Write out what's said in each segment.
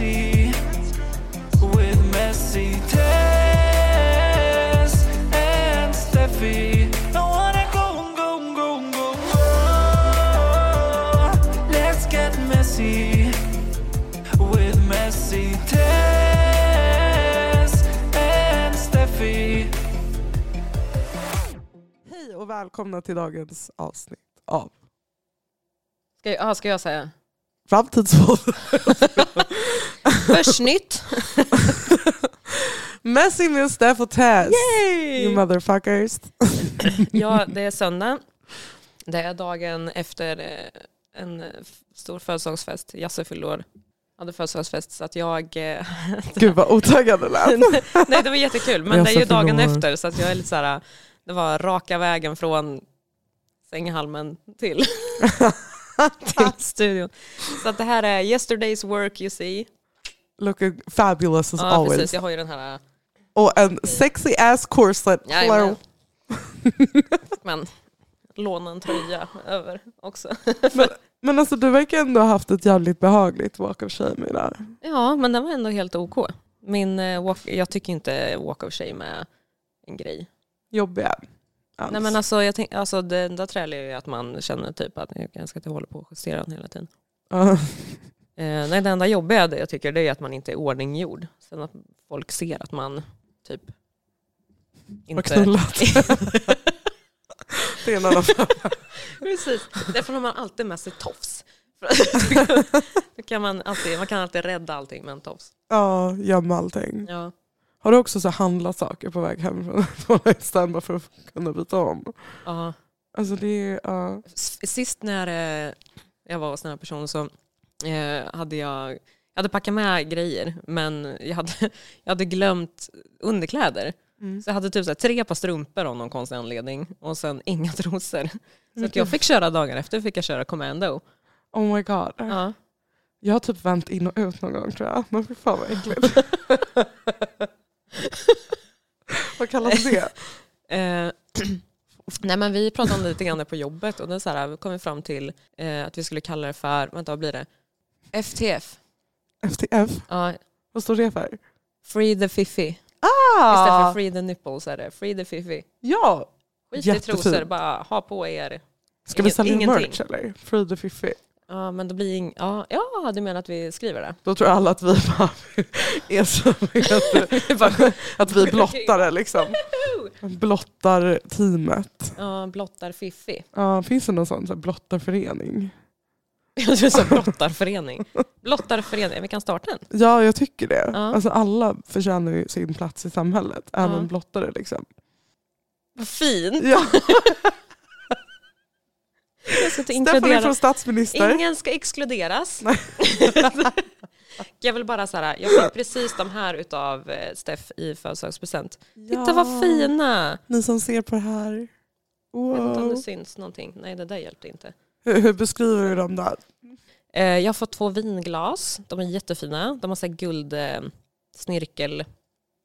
messy with messy Tess and Steffi. I wanna go, go, go, go, go. Let's get messy with messy Tess and Steffi. Hej och välkomna till dagens avsnitt av Ska jag, aha, ska jag säga? Framtidspodden. Börsnytt. Messy med Steph och Tess. Yay! You motherfuckers. ja, det är söndag. Det är dagen efter eh, en eh, stor födelsedagsfest. Jasse fyllde. Hade födelsedagsfest så att jag... eh, Gud vad otaggad det lät. Nej det var jättekul men det är ju dagen år. efter så att jag är lite så här. Det var raka vägen från sänghalmen till, till studion. Så att det här är yesterday's work you see. Looking fabulous as Ja always. precis, jag har ju den här... eh, Och en sexy ass corset. Jajamän. Men låna en tröja över också. Men alltså du verkar ändå ha haft ett jävligt behagligt walk of shame idag. Ja, men den var ändå helt OK. Min, eh, walk, jag tycker inte walk of shame är en grej. Jobbiga. Alls. Nej men alltså, jag tänk, alltså det enda träliga är ju att man känner typ att jag ska inte hålla på och justera den hela tiden. Eh, nej, det enda jobbiga det jag tycker det är att man inte är ordninggjord. Sen att folk ser att man typ Har inte... knullat. det är en annan Precis, därför har man alltid med sig tofs. Då kan man, alltid, man kan alltid rädda allting med en tofs. Ja, gömma allting. Ja. Har du också så handlat saker på väg hem från stand bara för att kunna byta om? Ja. Alltså det är... ja. S- Sist när eh, jag var hos den här personen så eh, hade jag, jag hade packat med grejer men jag hade, jag hade glömt underkläder. Mm. Så jag hade typ så tre par strumpor av någon konstig anledning och sen inga trosor. Så att jag fick köra dagen efter fick jag köra commando. Oh my god. Ja. Jag har typ vänt in och ut någon gång tror jag. Men fy fan vad äckligt. vad kallas det? Eh, nej men vi pratade om det lite grann på jobbet och då så här, vi kom vi fram till eh, att vi skulle kalla det för, vänta vad blir det? FTF. FTF? Ja, Vad står det för? free the fiffi. Istället för Ah! free the nipples är det free the fiffi. Ja! Skit i trosor, bara ha på er. Ska vi Ingen- sälja ingenting. merch eller? Free the fiffi. Ja men då blir ing- ja, ja du menar att vi skriver det? Då tror alla att vi bara är som att, att vi blottar det liksom. Blottar teamet. Ja, blottar fiffi. Ja, finns det någon sån så här blottarförening? Jag tror så blottarförening. Blottarförening, vi kan starta en. Ja, jag tycker det. Ja. Alltså alla förtjänar ju sin plats i samhället. Även Ja. blottare liksom. Vad fint. Ja. Jag ska inte Stefan är inkludera. från statsminister. Ingen ska exkluderas. Jag vill bara så här, jag fick precis de här utav eh, Steff i födelsedagspresent. Titta vad fina! Ni som ser på det här. Jag vet inte om det Wow. syns någonting. Nej, det där hjälpte inte. Hur, hur beskriver du dem där? Eh, jag har fått två vinglas. De är jättefina. De har så här guld eh, snirkel...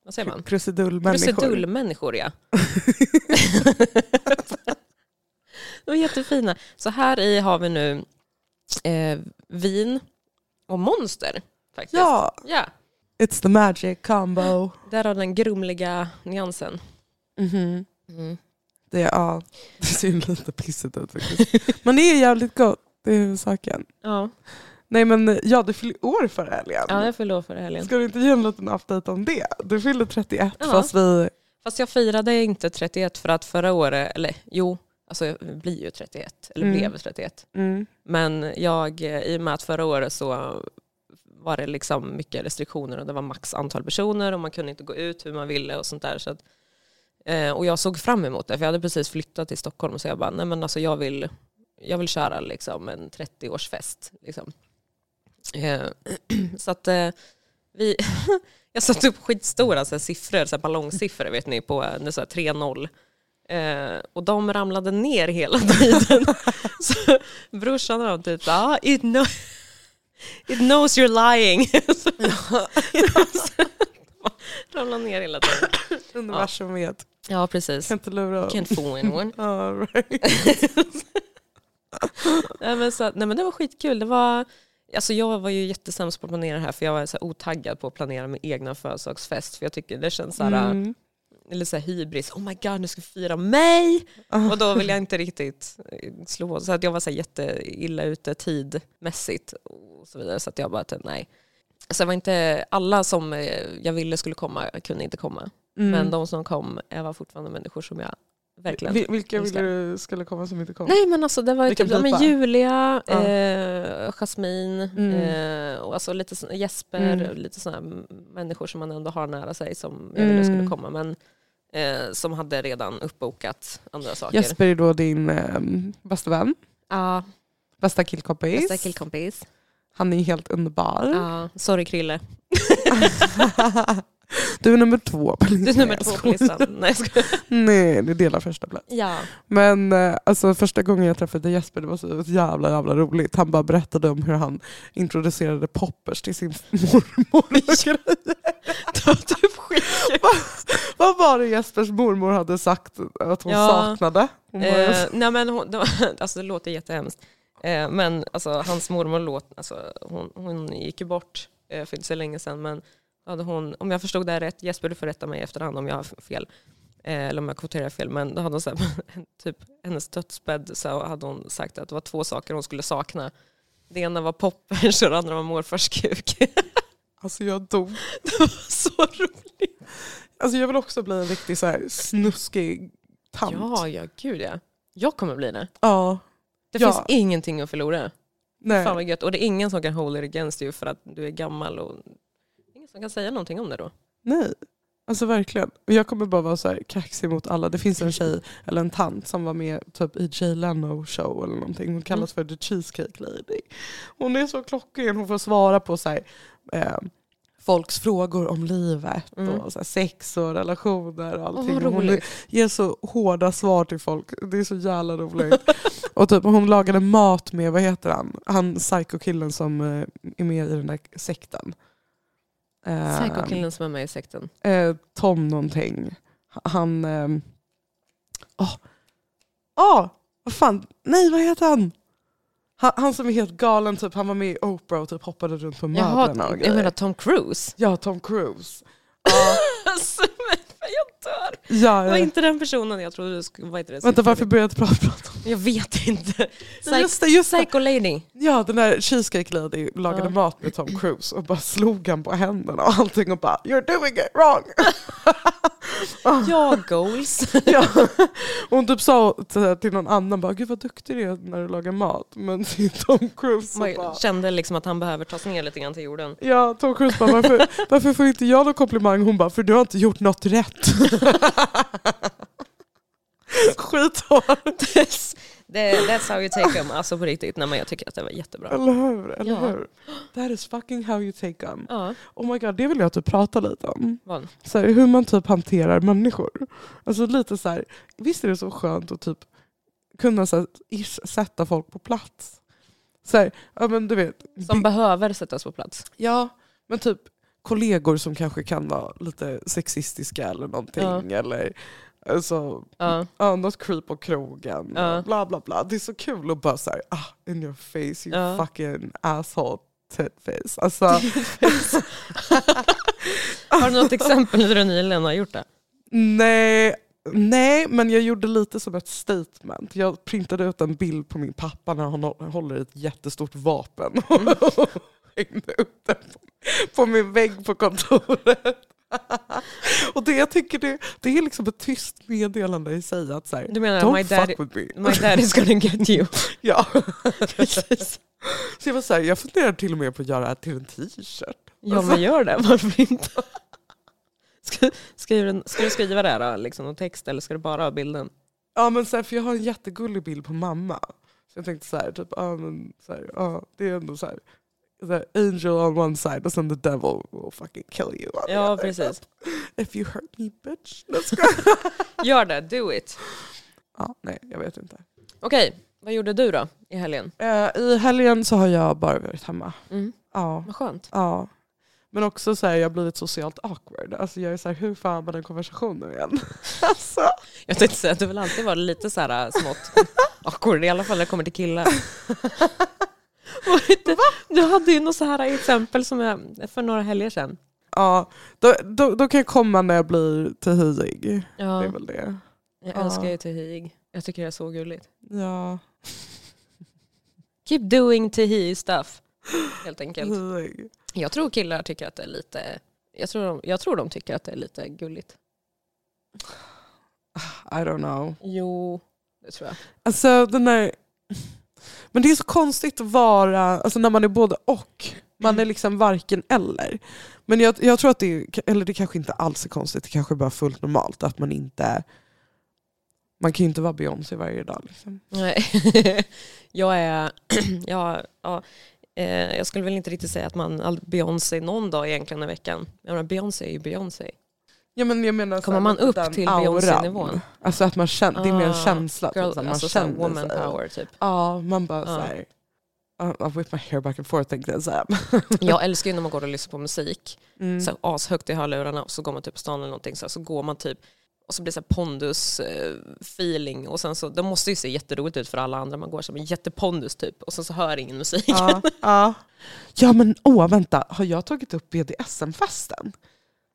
Vad säger man? Krusidullmänniskor. Krusidullmänniskor, ja. De är jättefina. Så här i har vi nu eh, vin och monster. Faktiskt. Ja, ja. it's the magic combo. Där har den grumliga nyansen. Mhm. Mm. Det, ja, det ser ju lite pissigt ut faktiskt. Men det är jävligt gott, det är huvudsaken. Ja. Nej men ja, du fyller år förra helgen. ja, jag fyller år förra helgen. Ska du inte ge en liten update om det? Du fyllde 31 Ja. fast vi... Fast jag firade inte 31 för att förra året, eller jo, alltså jag blir ju 31, eller Mm. blev 31. Mm. Men jag, i och med att förra året så var det liksom mycket restriktioner och det var max antal personer och man kunde inte gå ut hur man ville och sånt där. Så att, eh, och jag såg fram emot det för jag hade precis flyttat till Stockholm så jag bara, nej men alltså jag vill, jag vill köra liksom en 30-årsfest. Liksom. Eh, så att eh, vi, jag satte upp skitstora så här, siffror, så här, ballongsiffror vet ni, på eh, så här, 3-0. Eh, och de ramlade ner hela tiden. så brorsan de typ ah, it, know, it knows you're lying. så, ramlade ner hela tiden. Universum vet. Ja precis. Kan inte lura dem. Can't fool anyone. Ja, right. nej, men så, nej men det var skitkul. Det var, Alltså jag var ju jättesämst på att planera det här för jag var så otaggad på att planera min egna födelsedagsfest. För jag tycker det känns så här, Mm. Eller så här hybris. Oh my god, nu ska vi fira mig! Ah. Och då vill jag inte riktigt slå. Så att jag var så här jätteilla ute tidmässigt och så vidare. Så att jag bara, tänkte, nej. Så det var inte alla som eh, jag ville skulle komma kunde inte komma. Mm. Men de som kom var fortfarande människor som jag verkligen Vil- Vilka ville du skulle komma som inte kom? Nej men alltså det var ju typ, ja, men? Julia, Ja. eh, Jasmine Mm. eh, och alltså lite Jesper, Mm. lite sådana människor som man ändå har nära sig som jag ville skulle Mm. komma men eh, som hade redan uppbokat andra saker. Jesper är då din ähm, bästa vän, Ja, bästa killkompis. bästa killkompis. Han är helt underbar. Ja, sorry Krille. du är nummer två på listan. Du är nummer två på listan. Nej. Nej, du delar första plats. ja. Men eh, alltså, första gången jag träffade Jesper det var så jävla jävla roligt. Han bara berättade om hur han introducerade poppers till sin mormor. Det var typ skitkul. Vad var det Jespers mormor hade sagt att hon Ja. saknade? Hon bara, Eh, nej men hon, det, var, alltså, det låter jättehemskt. Eh, men alltså, hans mormor låt, alltså, hon, hon gick ju bort eh, för inte så länge sedan. Men hade hon, om jag förstod det här rätt, Jesper du får rätta mig i efterhand om jag har fel. Eh, eller om jag kvoterar fel. Men då hade hon så här, typ, hennes dödsbädd så hade hon sagt att det var två saker hon skulle sakna. Det ena var poppers och det andra var morfars kuk. Alltså jag dog. det var så roligt. Alltså jag vill också bli en riktig så här snuskig tant. Ja, ja gud ja. Jag kommer bli det. Ja. Det Ja. finns ingenting att förlora. Nej. Fan vad gött. Och det är ingen som kan hold it against you för att du är gammal och som kan säga någonting om det då. Nej. Alltså verkligen. Jag kommer bara vara så här kaxig mot alla. Det finns en tjej, eller en tant, som var med typ i Jay Leno show eller någonting. Hon kallas för The Cheesecake Lady. Hon är så klockren. Hon får svara på så här, eh, folks frågor om livet Mm. och så sex och relationer och allting. Och hon ger så hårda svar till folk. Det är så jävla roligt. och typ, hon lagade mat med, vad heter han? Han psycho-killen som eh, är med i den där sekten. Eh, Psycho-killen som är med i sekten. eh, Tom någonting. Han... ehm, Åh, Åh, vad fan, nej vad heter han? han? Han som är helt galen, typ, han var med i Oprah och typ hoppade runt på möblerna och grejer. jag menar Tom Cruise. Ja, Tom Cruise. alltså, jag dör. Ja, Det var ja. inte den personen jag trodde du skulle... Det? Vänta, varför började jag prata prata om Jag vet inte. Nej, Just det, just det. Psycho Lady. Ja, den där Cheesecake Lady lagade Ja. mat med Tom Cruise och bara slog han på händerna och allting och bara “You're doing it wrong”. Ja, goals. ja. Hon typ sa till- någon annan bara “Gud vad duktig du är när du lagar mat”. Men till Tom Cruise Man bara kände liksom att han behöver tas ner lite grann till jorden. Ja, Tom Cruise bara varför, varför får inte jag någon komplimang? Hon bara för du har inte gjort något rätt. Skithårt, That- that's how you take them. Alltså på riktigt. Nej, men jag tycker att det var jättebra. eller hur? Eller Ja. hur? That is fucking how you take them. Ja, Oh my god, det vill jag typ prata lite om. vad? Så här, hur man typ hanterar människor. Alltså lite så här, visst är det så skönt att typ kunna så här, ish, sätta folk på plats. Så här, ja men du vet. Som behöver sättas på plats. ja, men typ kollegor som kanske kan vara lite sexistiska eller någonting. Eller alltså, Ja. ja, något creep på krogen. Ja. Bla bla bla. Det är så kul att bara såhär, ah, in your face you Ja. fucking asshole titface. Alltså, Har du något exempel när du nyligen har gjort det? nej, nej, men jag gjorde lite som ett statement. Jag printade ut en bild på min pappa när han hå- håller ett jättestort vapen. Mm. hängde upp den på, på min vägg på kontoret. Och det jag tycker det, det är liksom ett tyst meddelande i sig att så här, Du menar don't my fuck daddy, with me. my daddy's gonna get you? ja. Precis. Så jag var så här, jag funderar till och med på att göra det till en t-shirt. Ja men gör det, varför inte? Ska, skriver du- ska du skriva det här liksom, någon text eller ska du bara ha bilden? Ja men så här, för jag har en jättegullig bild på mamma. Så jag tänkte så här, typ, ja, men, så här, ja, det är ändå så här, här, angel on one side och sen the devil will fucking kill you. on the Ja other. precis. If you hurt me bitch. Let's go. Gör det, do it. ja, nej, jag vet inte. Okej, vad gjorde du då i helgen? Eh, I helgen så har jag bara varit hemma. Mm. Ja. Vad skönt. ja. Men också så här, jag har blivit socialt awkward. Alltså jag är så här, hur får man en konversation nu igen? alltså. Jag tänkte säga att du vill alltid vara lite så här äh, smått awkward, i alla fall när det kommer till killar. Du hade ju något så här exempel som jag, för några helger sedan. Ja, då, då, då kan jag komma när jag blir till Ja, Det är väl det. jag ja. älskar ju Tehig. Jag tycker det är så gulligt. Ja, Keep doing Tehig stuff. Helt enkelt. Tehig. Jag tror killar tycker att det är lite... Jag tror, de, jag tror de tycker att det är lite gulligt. I don't know. Jo, det tror jag. Alltså den där... Men det är så konstigt att vara, alltså när man är både och. Man är liksom varken eller. Men jag, jag tror att det, är, eller det kanske inte alls är konstigt, det kanske är bara fullt normalt att man inte... Man kan ju inte vara Beyoncé varje dag. Liksom. Nej. jag är... jag, ja, eh, jag skulle väl inte riktigt säga att man all- Beyoncé någon dag egentligen i veckan. Jag menar, Beyoncé är ju Beyoncé. Ja, men jag menar, så Kommer man upp till. Beyoncé-nivån? Alltså att man känner, det är mer en Ah, känsla. typ, Girl, så här, man alltså så känner woman sig. power typ. Ja, man bara Ja. såhär... I whip my hair back and forth tänkte jag säga. Jag älskar ju när man går och lyssnar på musik. Mm. så ashögt i hörlurarna och så går man typ på stan eller någonting så, här, så går man typ och så blir det så pondus eh, feeling och sen så, det måste ju se jätteroligt ut för alla andra, man går som en jättepondus typ och sen så hör ingen musik. Ja, ja. ja men åh vänta, har jag tagit upp BDSM-festen?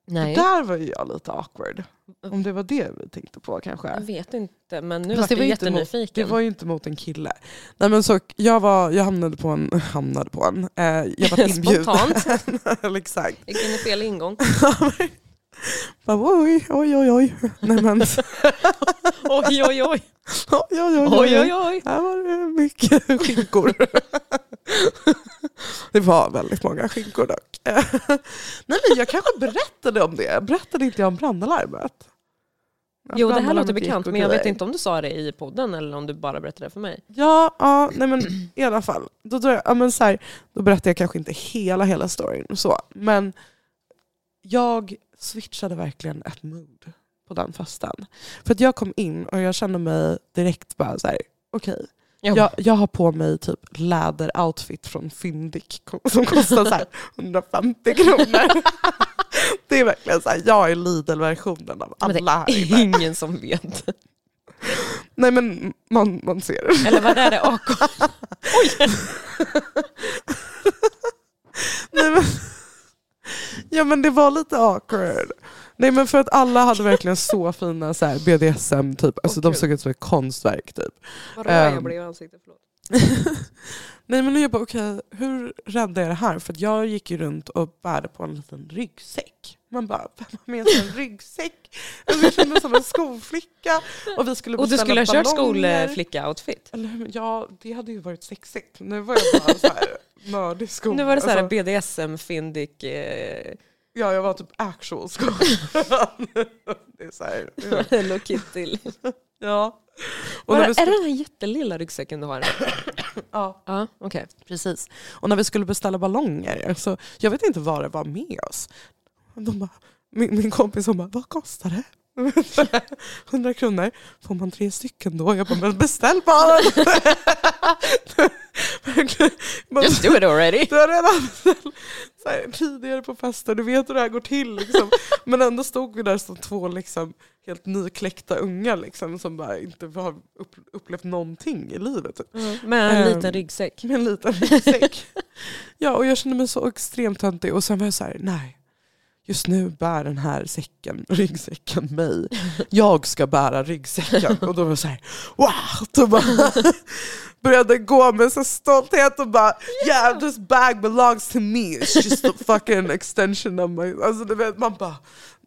Nej, Där var ju jag lite awkward. Om det var det vi tänkte på jag kanske. vet inte men nu vart jag inte mot- jättenyfiken. Det var ju inte mot en kille. Nej, men så, jag, var, jag hamnade på en, hamnade på en, eh, jag var inbjuden. Spontant, Exakt. gick in i fel ingång. Bara, oj, oj, oj, oj. Nej, men, Oj oj oj, oj, oj, oj, oj oj oj. Här var det mycket skinkor. det var väldigt många skinkor dock. Nej men jag kanske berättade om det. Berättade inte jag om brandalarmet? Jo det här låter bekant men jag vet inte om du sa det i podden eller om du bara berättade det för mig. Ja, ja nej men i alla fall. Då, då, ja, men så här, då berättade jag kanske inte hela hela storyn så. Men jag switchade verkligen ett mood på den festen. För att jag kom in och jag kände mig direkt bara så här, okej. Ja. Jag, jag har på mig typ läderoutfit från Fyndik som kostar så här 150 kronor. Det är verkligen så här, jag är Lidl-versionen av alla här är inne. ingen som vet. Nej men man, man ser. Eller vad är det? AK? Oj! Nej, men, ja men det var lite awkward. Nej men för att alla hade verkligen så fina så här, BDSM typ, alltså Åh, de såg ut som ett konstverk typ. Vad röd jag Ehm. blev i ansiktet, förlåt. Nej men jag bara okej, hur räddar jag det här? För jag gick ju runt och bärde på en liten ryggsäck. Man bara, vem har med sig en ryggsäck? Alltså, jag kände mig som en skolflicka. Och, vi skulle Och du skulle ha kört skolflicka-outfit? Ja, det hade ju varit sexigt. Nu var jag bara så här nördig skol. Nu var det så här Alltså, BDSM, Findic, eh, Ja, jag var typ actual skol. det är så här. Hello Kitty. Ja. Och Var, när är det skulle, den här jättelilla ryggsäcken du har? ja, Ja, okej. precis. Och när vi skulle beställa ballonger, så jag vet inte vad det var med oss. De bara, min, min kompis hon bara, vad kostar det? 100 kronor. Får man tre stycken då? Jag bara, men beställ bara! Just do it already. Du har redan beställt så här, tidigare på fester, du vet hur det här går till. Liksom. Men ändå stod vi där som två liksom, helt nykläckta unga liksom, som bara inte har upp, upplevt någonting i livet. typ. Med en Ehm, liten ryggsäck. Med en liten ryggsäck. ja, och jag kände mig så extremt töntig och sen var jag så här, nej. Just nu bär den här säcken, ryggsäcken mig. Jag ska bära ryggsäcken. Och då var jag så här, wow! Då bara började gå med så stolthet och bara yeah this bag belongs to me. It's just a fucking extension of my... Alltså du vet, man bara...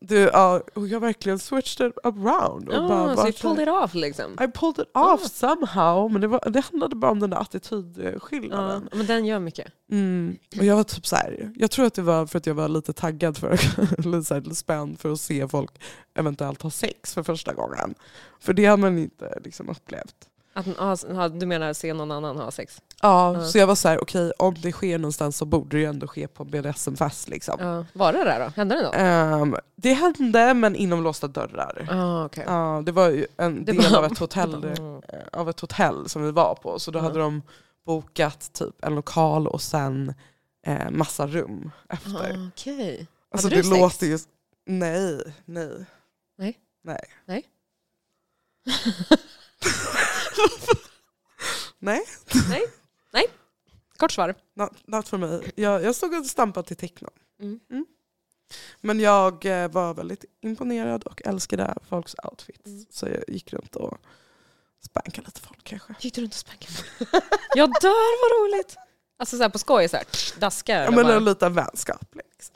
Du, ja, och jag verkligen switched it around. Och Ja, bara, så bara you pulled it off liksom. I pulled it Ah. off somehow. Men det, var, det handlade bara om den där Ja, attitydskillnaden. men den gör mycket. Mm. Och jag var typ så här, jag tror att det var för att jag var lite taggad för, lite, så här, lite spänd för att se folk eventuellt ha sex för första gången. För det har man inte liksom upplevt. Att, ja, du menar se någon annan ha sex? Ja, Ja. Så jag var så här, okej om det sker någonstans så borde det ju ändå ske på BDSM-fest. Liksom. Ja. Var det där då? Hände det då? Ehm, det hände men inom låsta dörrar. Ah, okay. Ja, det var ju en Det del var- av ett hotell Mm. eh, av ett hotell som vi var på. Så då Ja. hade de bokat typ en lokal och sen eh, massa rum efter. Okej. Alltså Hade det du sex? låter ju... Nej, nej. Nej? Nej. Nej? nej. Kort svar. Not, not för mig. Jag, jag stod och stampade till techno. Mm. Men jag eh, var väldigt imponerad och älskade folks outfits. Mm. Så jag gick runt och spankade lite folk kanske. Gick du runt och spankade? Jag dör vad roligt! Alltså så här på skoj, så här, tsch, daska Ja, men bara, en liten vänskap. Liksom.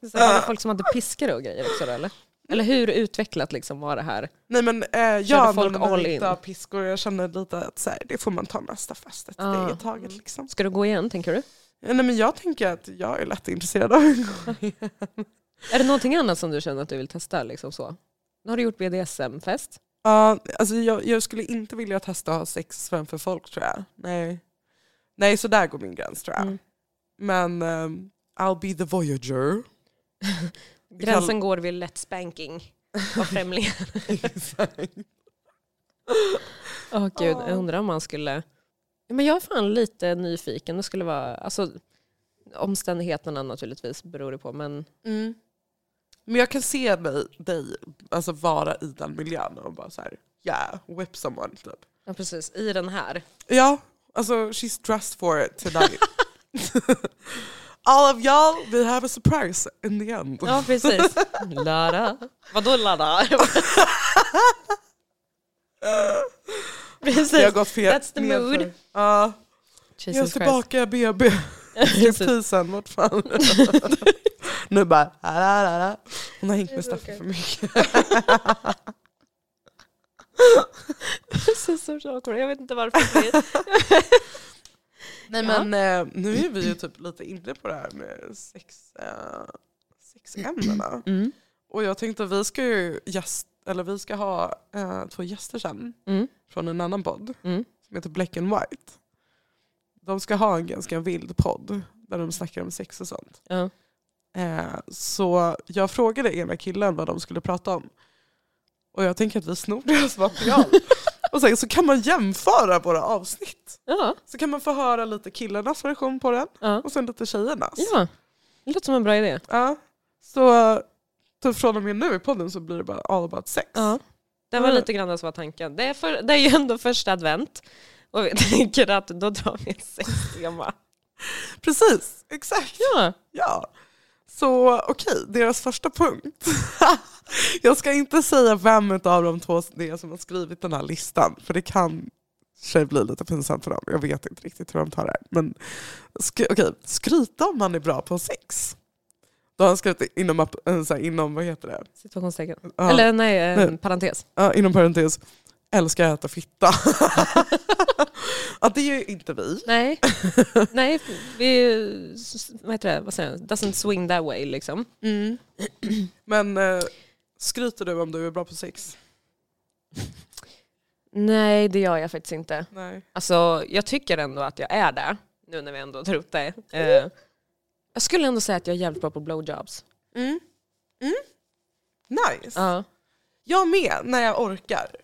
så här, folk som hade piskor och grejer också då, eller? Eller hur utvecklat liksom var det här? Nej men eh, jag in? inte av piskor. Jag känner lite att så här, det får man ta nästa fest ett Ah. steg i taget. Liksom. Ska du gå igen tänker du? Ja, nej, men jag tänker att jag är lätt intresserad av en gång. Är det någonting annat som du känner att du vill testa? Liksom så? Nu har du gjort BDSM-fest. Ja, alltså jag, jag skulle inte vilja testa att ha sex framför folk tror jag. Nej, Nej så där går min gräns tror jag. Mm. Men ehm, I'll be the voyager. Gränsen går vid lätt spanking av främlingar. Åh gud, jag undrar om man skulle... Men jag är fan lite nyfiken. Det skulle vara... Alltså, omständigheterna naturligtvis beror det på, men Mm. Men jag kan se dig, dig alltså vara i den miljön och bara så här, yeah, whip someone typ. ja, precis, i den här. Ja, alltså she's dressed for it tonight. All of y'all, we have a surprise in the end. Ja, precis. Lara. Vadå Lara? precis. Jag har gått fel. That's the mood. Ja, jag Jesus ska Christ. baka BB. Stripteasen, vart fan. nu bara, la. Hon har hängt med Staffe för mycket. Precis som Jakob. Jag vet inte varför. Nej Ja. men eh, nu är vi ju typ lite inne på det här med sex, eh, sexämnena. Mm. Och jag tänkte att vi ska ju gäst, eller vi ska ha eh, två gäster sen Mm. från en annan podd Mm. som heter Black and White. De ska ha en ganska vild podd där de snackar om sex och sånt. Ja. Eh, så jag frågade ena killen vad de skulle prata om. Och jag tänker att vi snor deras material. och sen så kan man jämföra våra avsnitt. Ja. Så kan man få höra lite killarnas version på den Ja. och sen lite tjejernas. ja, det låter som en bra idé. Ja. Så typ från och med nu i podden så blir det bara all about sex. Ja. Det var Ja. lite grann det som var tanken. Det är, för, det är ju ändå första advent. Och vi tänker att då drar vi en sextema. Precis, exakt. Ja. Ja. Så okej, deras första punkt. jag ska inte säga vem av de två det är som har skrivit den här listan, för det kan sig bli lite pinsamt för dem. Jag vet inte riktigt hur de tar det här. Men sk okej, skryta om man är bra på sex. Då har han skrivit inom, eh, så här, inom vad heter det? Situationstecken. Ja, Eller nej, en Nej. parentes. ja, inom parentes, älskar att äta fitta. ja, det är ju inte vi. Nej, nej vi, vad heter det, vad säger jag, doesn't swing that way liksom. Men eh, skryter du om du är bra på sex? Nej, det gör jag faktiskt inte. Nej. Alltså, jag tycker ändå att jag är det, nu när vi ändå tar upp det. Eh, jag skulle ändå säga att jag är jävligt bra på blowjobs. Mm. Mm. Nice. Ja. Jag med, när jag orkar.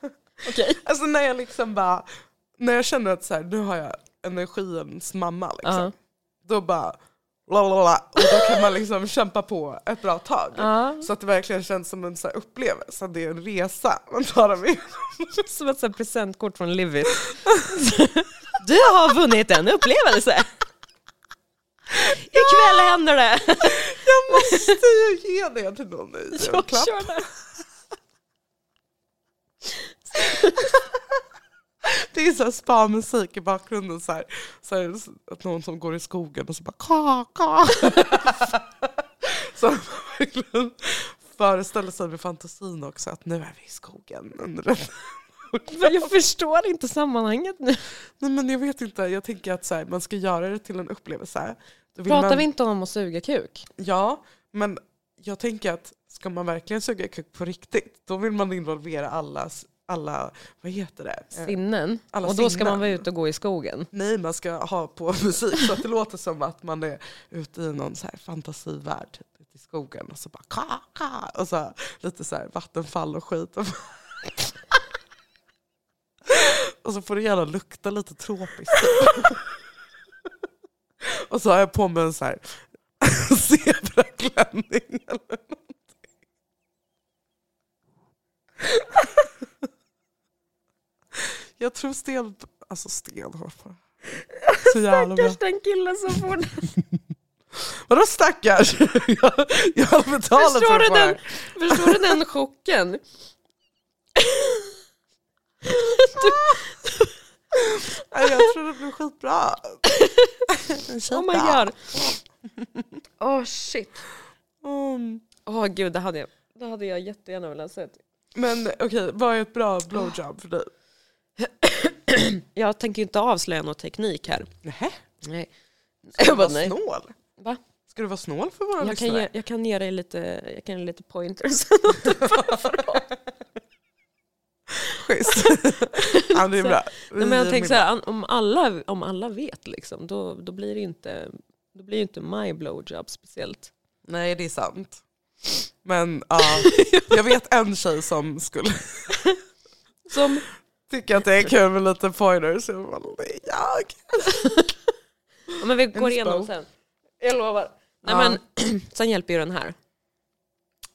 Okej. Alltså när jag liksom bara, när jag känner att så här, nu har jag energins mamma liksom. Ja. Då bara, lalala, och då kan man liksom kämpa på ett bra tag. Ja. Så att det verkligen känns som en så här upplevelse, att det är en resa man tar med. Som ett så presentkort från Livit. Du har vunnit en upplevelse. Ikväll händer det. Jag måste ju ge det till någon i julklapp. Det. Är så spa-musik i bakgrunden, så här, så här, att någon som går i skogen och så bara ka, ka. Så man verkligen föreställer sig med fantasin också att nu är vi i skogen. jag förstår inte sammanhanget nu. Nej men jag vet inte, jag tänker att så här, man ska göra det till en upplevelse. Då vill Pratar man, vi inte om att suga kuk? Ja, men jag tänker att ska man verkligen suga kuk på riktigt, då vill man involvera allas, alla, vad heter det? Eh, Sinnen. alla och då ska sinnen. man vara ute och gå i skogen. Nej, man ska ha på musik så att det låter som att man är ute i någon så här fantasivärld typ, i skogen och så bara ka, ka, och så lite så här vattenfall och skit. och så får det gärna lukta lite tropiskt. och så har jag på mig en så här zebraklänning eller någonting. Jag tror sten... Alltså stenhårt Så jävla. Stackars den killen som får den. Vadå stackars? jag, jag har betalat Förstår för du, det den, förstår du den chocken? Nej, Jag tror det blir skitbra. Oh my god. Oh shit. Mm. Åh gud, det hade jag, det hade jag jättegärna velat se. Men okej, vad är ett bra blowjob för dig? Jag tänker inte avslöja någon teknik här. Nähä? Nej. Ska du vara nej. snål? Va? Ska du vara snål för våra Jag kan, lyssnare? ge, jag kan ge dig lite, jag kan ge lite pointers. Schysst. ja, det är bra. Nej, men jag tänker så här, om alla, om alla vet liksom, då, då blir det inte, då blir inte my blowjob speciellt. Nej, det är sant. Men ja, jag vet en tjej som skulle Som, tycka att det är kul med lite pointers. Jag bara, nej, jag. ja, men vi går igenom sen. Jag lovar. Nej, Ja. men, sen hjälper ju den här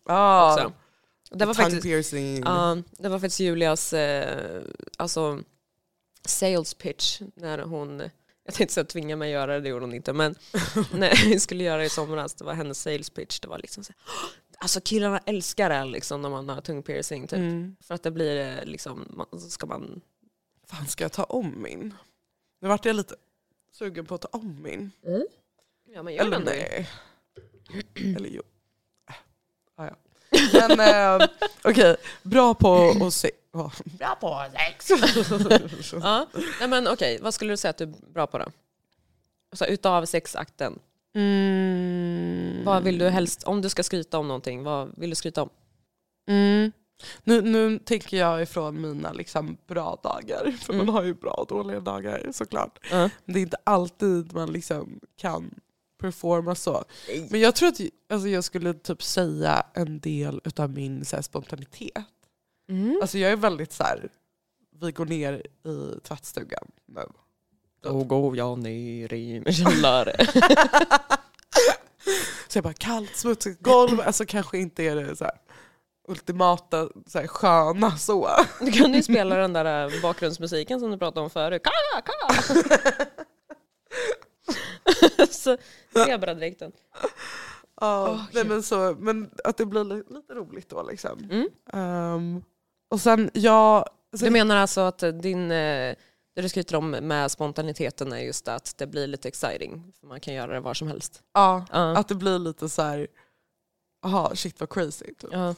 Ja, också. Det var faktiskt, piercing. ja, det var faktiskt Julias eh, alltså, sales pitch när hon, jag tänkte säga tvinga mig göra det, det gjorde hon inte, men när vi skulle göra det i somras, det var hennes sales pitch, det var liksom så Alltså killarna älskar det liksom när man har tung piercing typ. Mm. För att det blir eh, liksom, så ska man... Fan, ska jag ta om min? Nu vart jag lite sugen på att ta om min. Ja men gör Eller nej. Eller jo. Äh, Ah, ja. Men eh, okej, bra på att se... Oh. Bra på sex. Ja. Nej men okej, vad skulle du säga att du är bra på då? Så utav sexakten, Mm. vad vill du helst, om du ska skryta om någonting, vad vill du skryta om? Mm. Nu, nu tänker jag ifrån mina liksom, bra dagar, för Mm. man har ju bra och dåliga dagar såklart. Men det är inte alltid man liksom kan performa så. Men jag tror att alltså, jag skulle typ säga en del utav min så här, spontanitet. Mm. Alltså jag är väldigt så här. vi går ner i tvättstugan nu. Då går jag ner i min källare. Så jag bara kallt, smutsigt golv, alltså kanske inte är det så här, ultimata så här, sköna så. Du kan ju spela den där eh, bakgrundsmusiken som du pratade om förut. Ka, ka. så, zebradräkten. Ja, Åh, nej, men, så, men att det blir li- lite roligt då liksom. Mm. Ehm, och sen, jag... Alltså, Du menar alltså att din, eh, det du skryter om med spontaniteten är just att det blir lite exciting. För man kan göra det var som helst. ja, Ja. att det blir lite så här. aha shit vad crazy. Typ. Ja.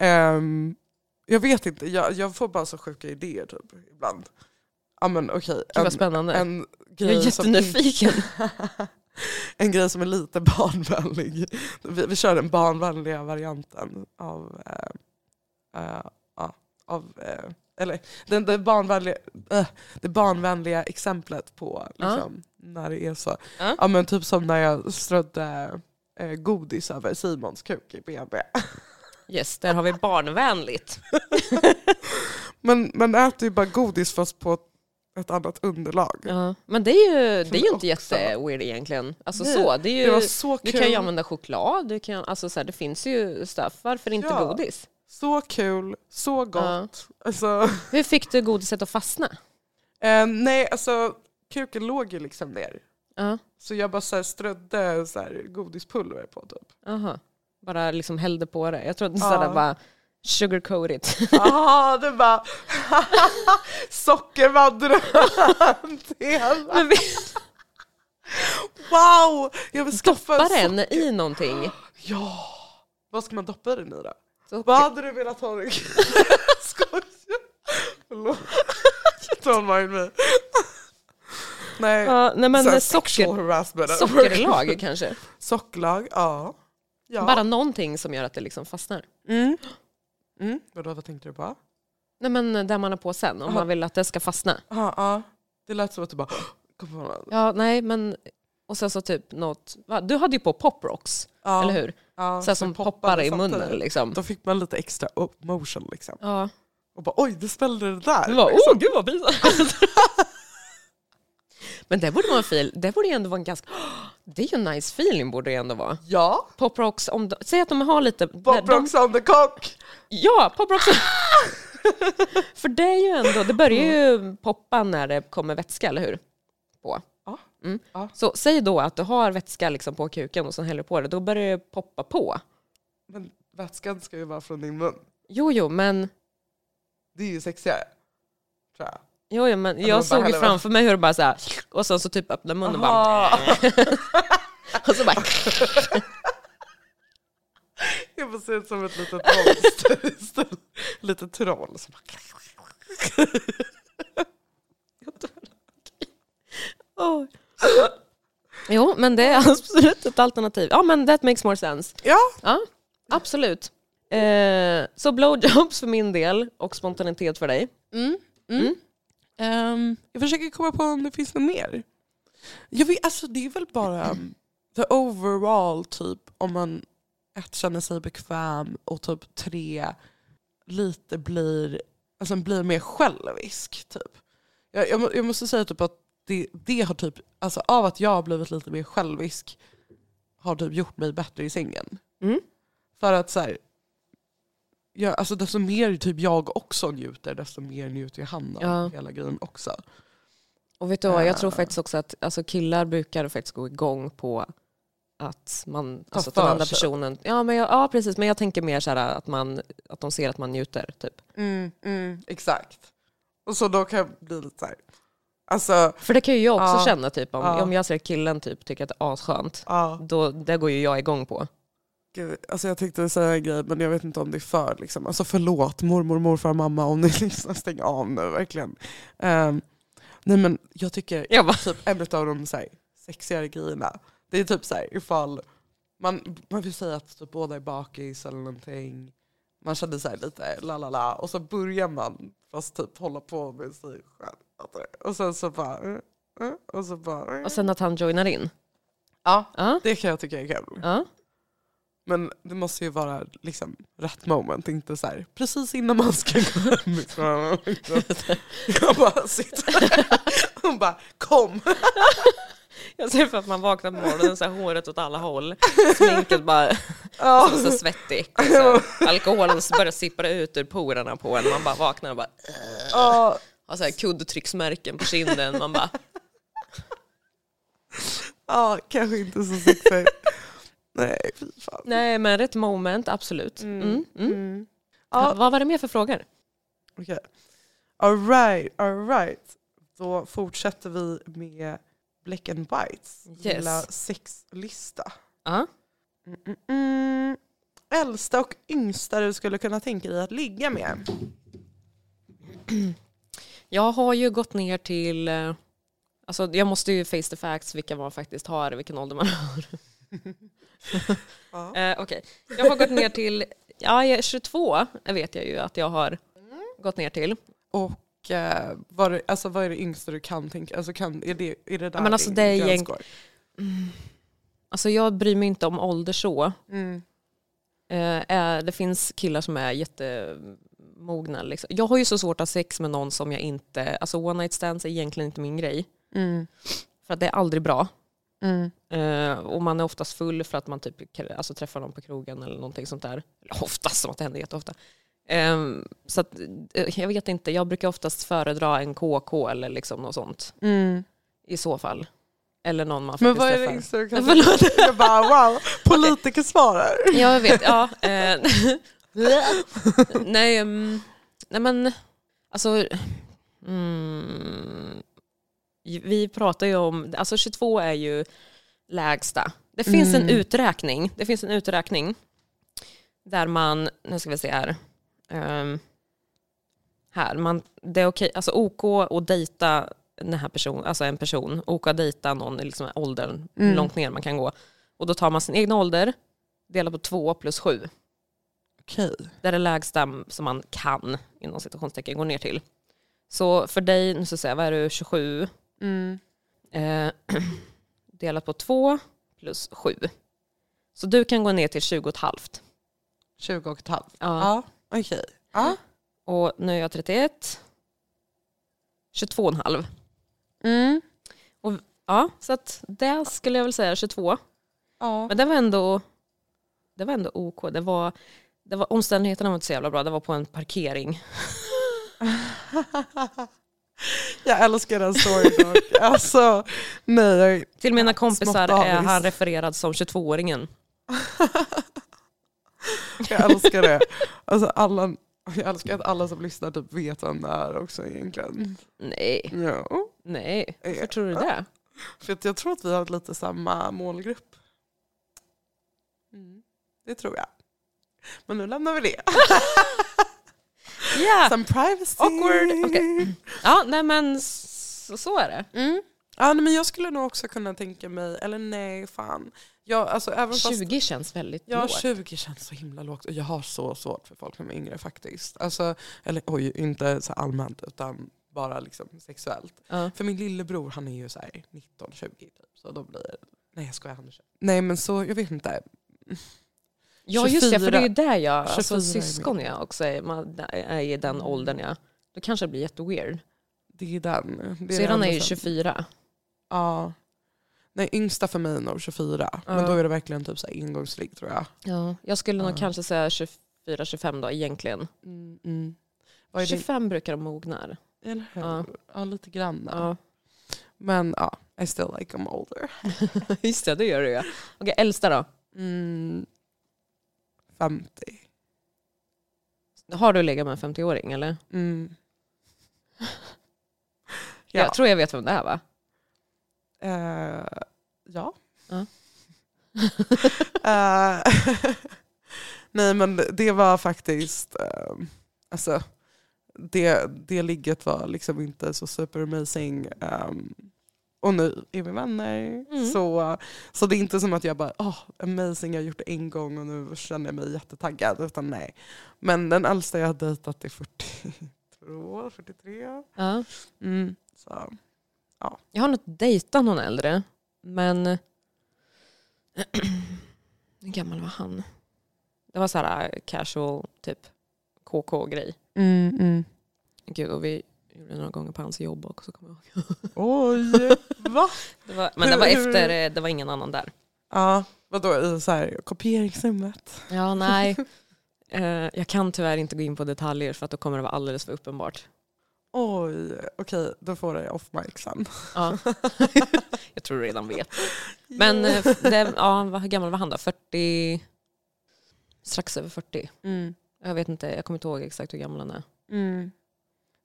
Ehm, jag vet inte, jag, jag får bara så sjuka idéer typ ibland. Ja men okej, Gud vad en, spännande. en, jag är grej som jättenyfiken. en grej som är lite barnvänlig. Vi, vi kör den barnvänliga varianten av, ja, av eh, eller den, det, barnvänliga, eh, det barnvänliga exemplet på liksom, när det är så. Ja. Men typ som när jag strödde eh, godis över Simons kuk i BB. Yes, där har vi barnvänligt. Men man äter ju bara godis fast på ett, annat underlag. Ja. Men det är ju, det är ju inte också- jätteweird egentligen. Alltså Nej, så, det är Det var ju, så du kul. kan ju använda choklad, du kan, alltså så här, det finns ju stuff. Varför inte Ja. godis? Så kul, så gott. Ja. Alltså, Hur fick du godiset att fastna? eh, nej, alltså kuken låg ju liksom ner. Ja. Så jag bara så här strödde så här godispulver på typ. Aha. Bara liksom hällde på det. Jag trodde Ja. sådär bara sugarcoat it. Jaha, det bara vi Wow! Jag vill skaffa doppar en den i någonting. Ja! Vad ska man doppa den i då? Så- Vad hade du velat ha den? Skojar! Förlåt. Don't mind me. Nej, Ja, nej men socker, sockerlag kanske. Sockerlag, ja. ja. Bara någonting som gör att det liksom fastnar. Mm. Mm. Vadå, vad tänkte du på? Nej men där man har på sen, om Aha. man vill att det ska fastna. Ja, ja. Det lät som att du bara. Ja, nej men och sen så typ något, va? du hade ju på poprocks, Ja, eller hur? Ja, Så som poppar i samtidigt. munnen liksom. Då fick man lite extra motion liksom. Ja. Och bara oj, det spällde det där. Du bara, liksom. åh gud vad pinsamt. Men det borde vara en fil, det borde ju ändå vara en ganska, det är ju en nice feeling borde det ändå vara. Ja, Poprocks, om de, säg att de har lite... Bob de, Rocks on the cock. ja, poprocks. För det är ju ändå, det börjar ju poppa när det kommer vätska, eller hur? Mm. Ja. Så säg då att du har vätska liksom på kuken och sen häller du på det, då börjar det poppa på. Men vätskan ska ju vara från din mun. Jo, jo, men, Det är ju sexigare. Tror jag. jo, jo, men jag såg ju framför mig hur det bara så här, och sen så typ öppnar munnen och bara, Aha. och så bara, Jag får se ut som ett litet monster. Lite troll. som bara- Åh. Jo, men det är absolut ett alternativ. Ja, men that makes more sense. Ja, Ja, absolut. Eh, så blowjobs för min del och spontanitet för dig. Mm. Mm. Ehm, jag försöker komma på om det finns något mer. Jag vet, alltså, det är väl bara um, the overall typ om man ett känner sig bekväm och typ tre lite blir, alltså, blir mer självisk. Typ. Jag, jag, jag måste säga typ att det, det har typ, alltså av att jag har blivit lite mer självisk har typ gjort mig bättre i sängen. Mm. För att så här, ja, alltså desto mer typ jag också njuter, desto mer njuter ju han av Ja. hela grejen också. Och vet du vad, jag tror Ah. faktiskt också att alltså, killar brukar faktiskt gå igång på att man, Ta alltså att den andra personen, ja, men jag, ja precis, men jag tänker mer så här att, man, att de ser att man njuter. Typ. Mm, mm, exakt. Och så då kan jag bli lite så här. Alltså, För det kan ju jag också Ja. känna, typ, om, Ja. om jag ser att killen typ, tycker att det är asskönt, ja. då, det går ju jag igång på. Gud, alltså jag tänkte säga en grej men jag vet inte om det är för liksom. Alltså förlåt mormor, morfar, mamma om ni liksom stänger av nu verkligen. Ehm, nej men jag tycker Jag bara, typ en av de så här, sexigare grejerna. Det är typ så här ifall man, man vill säga att typ båda är bakis eller någonting. Man känner här lite la la la och så börjar man fast typ hålla på med sig själv. Och sen så bara eh, eh, och så bara eh. och sen att han joinar in. Ja, Ja, det kan jag tycka är kul. ja. Men det måste ju vara liksom rätt moment, inte så här precis innan man ska gå hemifrån. Jag bara sitter och bara kom. Jag ser för att man vaknar på morgonen, så här, håret åt alla håll, sminket bara Ja. så så, alkoholen börjar sippra ut ur porerna på en, man bara vaknar och bara Ja, har så här kuddtrycksmärken på kinden. Man bara, ja, kanske inte så sexigt. Nej, fy fan. nej men rätt moment, absolut. Mm. Mm. Mm. Mm. Ja. Vad var det mer för frågor? okej. All right, all right. Då fortsätter vi med Black and Whites Yes. lilla sexlista. Ja. Mm, mm, mm. Äldsta och yngsta du skulle kunna tänka dig att ligga med? Jag har ju gått ner till, eh, alltså jag måste ju face the facts vilka man faktiskt har, vilken ålder man har. Ja. Eh, Okej, jag har gått ner till, ja jag är 22 vet jag ju att jag har gått ner till. Och eh, vad, är, alltså, vad är det yngsta du kan tänka alltså, kan, är, det, är det där men alltså, det är gäng- går? Alltså jag bryr mig inte om ålder så. Mm. Eh, det finns killar som är jättemogna. Liksom. Jag har ju så svårt att ha sex med någon som jag inte... Alltså one night stands är egentligen inte min grej. Mm. För att det är aldrig bra. Mm. Eh, och man är oftast full för att man typ, alltså, träffar någon på krogen eller någonting sånt där. Eller oftast, som att det händer jätteofta. Eh, så att, eh, jag vet inte, jag brukar oftast föredra en KK eller liksom något sånt. Mm. I så fall. Eller någon man Men faktiskt vad är det träffar. du kan Förlåt. tänka dig? Jag bara wow, politiker svarar. Ja, jag vet. Ja, eh, nej, mm, nej, men alltså... Mm, vi pratar ju om... Alltså 22 är ju lägsta. Det finns en Mm. uträkning. Det finns en uträkning där man... Nu ska vi se här. Ehm, här. Man, det är okej, alltså OK att dejta den här person, alltså en person. OK att dejta någon i liksom åldern, Mm. långt ner man kan gå. Och då tar man sin egen ålder, delar på 2 plus 7. Okej. Det är det lägsta som man kan, inom citationstecken, gå ner till. Så för dig, nu ska jag säga, vad är du, 27? Mm. Eh, delat på 2 plus 7. Så du kan gå ner till 20 och ett halvt. 20 och ett halvt. Ja. Ja, okej. Ja. Och nu är jag 31. 22 och en halv. Mm. Ja, så att det skulle jag väl säga 22. Ja. Men det var ändå, det var ändå OK. Det var, det var, omständigheterna var inte så jävla bra. Det var på en parkering. Jag älskar den storyn dock. Alltså, nej. Till mina kompisar är han refererad som 22-åringen. jag älskar det. Alltså, alla, jag älskar att alla som lyssnar typ vet vem det är också egentligen. Nej, Ja. nej. Varför tror du det? För att jag tror att vi har lite samma målgrupp. Mm. Det tror jag. Men nu lämnar vi det. Ja, Some privacy. Awkward. Okej. ja nej men så, så är det. Mm. Ja, men jag skulle nog också kunna tänka mig, eller nej fan. Jag, alltså, även fast, 20 känns väldigt Ja, lågt. 20 känns så himla lågt och jag har så svårt för folk som är yngre faktiskt. Alltså, eller oj, inte så allmänt utan bara liksom sexuellt. Ja. För min lillebror han är ju så här 19-20 typ. Så då blir Nej jag skojar, han är 20. Nej men så, jag vet inte. Ja just det, för det är ju 24. där jag, alltså 24 är syskon jag också är, man är i den åldern ja. Då kanske det blir jätteweird. Det är den. Det är Syrran är ju enda som- 24. Ja. Nej yngsta för mig är nog 24. Men Ja. då är det verkligen typ så här engångsligg tror jag. Ja. Jag skulle nog Ja. kanske säga 24-25 då egentligen. Mm, mm. Vad är det? 25 brukar de mogna. Eller hur? Ja. Ja. lite grann. Ja. Men ja, I still like them older. Just det, det gör du ja. Okej, äldsta då? Mm, 50. Har du legat med en 50-åring eller? Mm. Jag tror jag vet vem det är va? Eh, ja. Ja. Eh, nej men det var faktiskt, eh, alltså det, det ligget var liksom inte så super amazing. ehm, och nu är vi vänner. Mm. Så, så det är inte som att jag bara, oh, amazing jag har gjort det en gång och nu känner jag mig jättetaggad. Utan nej. Men den äldsta jag har dejtat är 42, 43. Ja. Mm, så. Jag har nog dejtat någon äldre, men hur gammal var han? Det var så här äh, casual, typ KK-grej. Mm, mm. Gud, och vi gjorde det några gånger på hans jobb också. Kommer jag ihåg. Oj, va? Det var, men det var efter, eh, det var ingen annan där. Ja, vadå i så här, kopieringsrummet? Ja, nej. Eh, jag kan tyvärr inte gå in på detaljer för att då kommer det vara alldeles för uppenbart. Oj, okej då får det off mic sen. Ja. jag tror du redan vet. Men eh, det, ja, hur gammal var han då? 40? Strax över 40. Mm. Jag vet inte, jag kommer inte ihåg exakt hur gammal han är. Mm.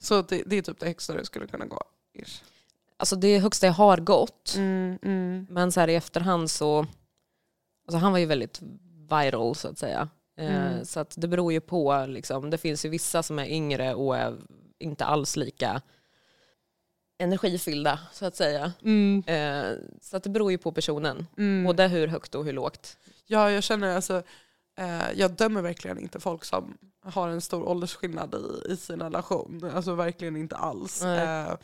Så det, det är typ det högsta du skulle kunna gå? ish. Alltså det högsta jag har gått, Mm, mm. men så här i efterhand så... Alltså han var ju väldigt viral så att säga. Eh, Mm. Så att det beror ju på, liksom, det finns ju vissa som är yngre och är inte alls lika energifyllda så att säga. Mm, Eh, Så att det beror ju på personen, mm. både hur högt och hur lågt. Ja, jag känner alltså, eh, jag dömer verkligen inte folk som har en stor åldersskillnad i, i sin relation. Alltså verkligen inte alls. Eh,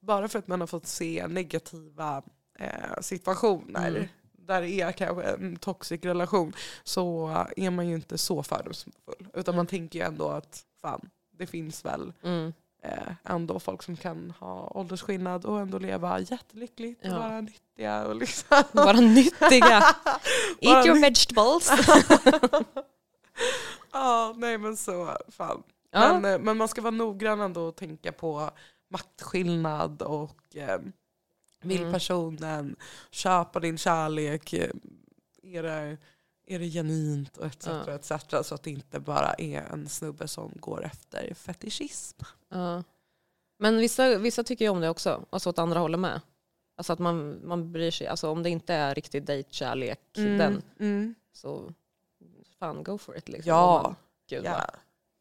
bara för att man har fått se negativa eh, situationer Mm. där det är kanske en toxic relation så är man ju inte så fördomsfull. Utan man tänker ju ändå att fan, det finns väl Mm. eh, ändå folk som kan ha åldersskillnad och ändå leva jättelyckligt och Ja. vara nyttiga. Och liksom. Vara nyttiga. Bara Eat your nytt- vegetables. Ja, nej men så, fan. Ja. Men, eh, men man ska vara noggrann ändå och tänka på maktskillnad och eh, vill Mm. personen köpa din kärlek? Eh, Är det, är det genuint och etc, Ja. etc. Så att det inte bara är en snubbe som går efter fetischism. Ja. Men vissa, vissa tycker ju om det också, alltså åt andra hållet med. Alltså att man, man bryr sig, alltså om det inte är riktig dejtkärlek, den, mm. så fan go for it. Liksom. Ja, man- Gud, vad-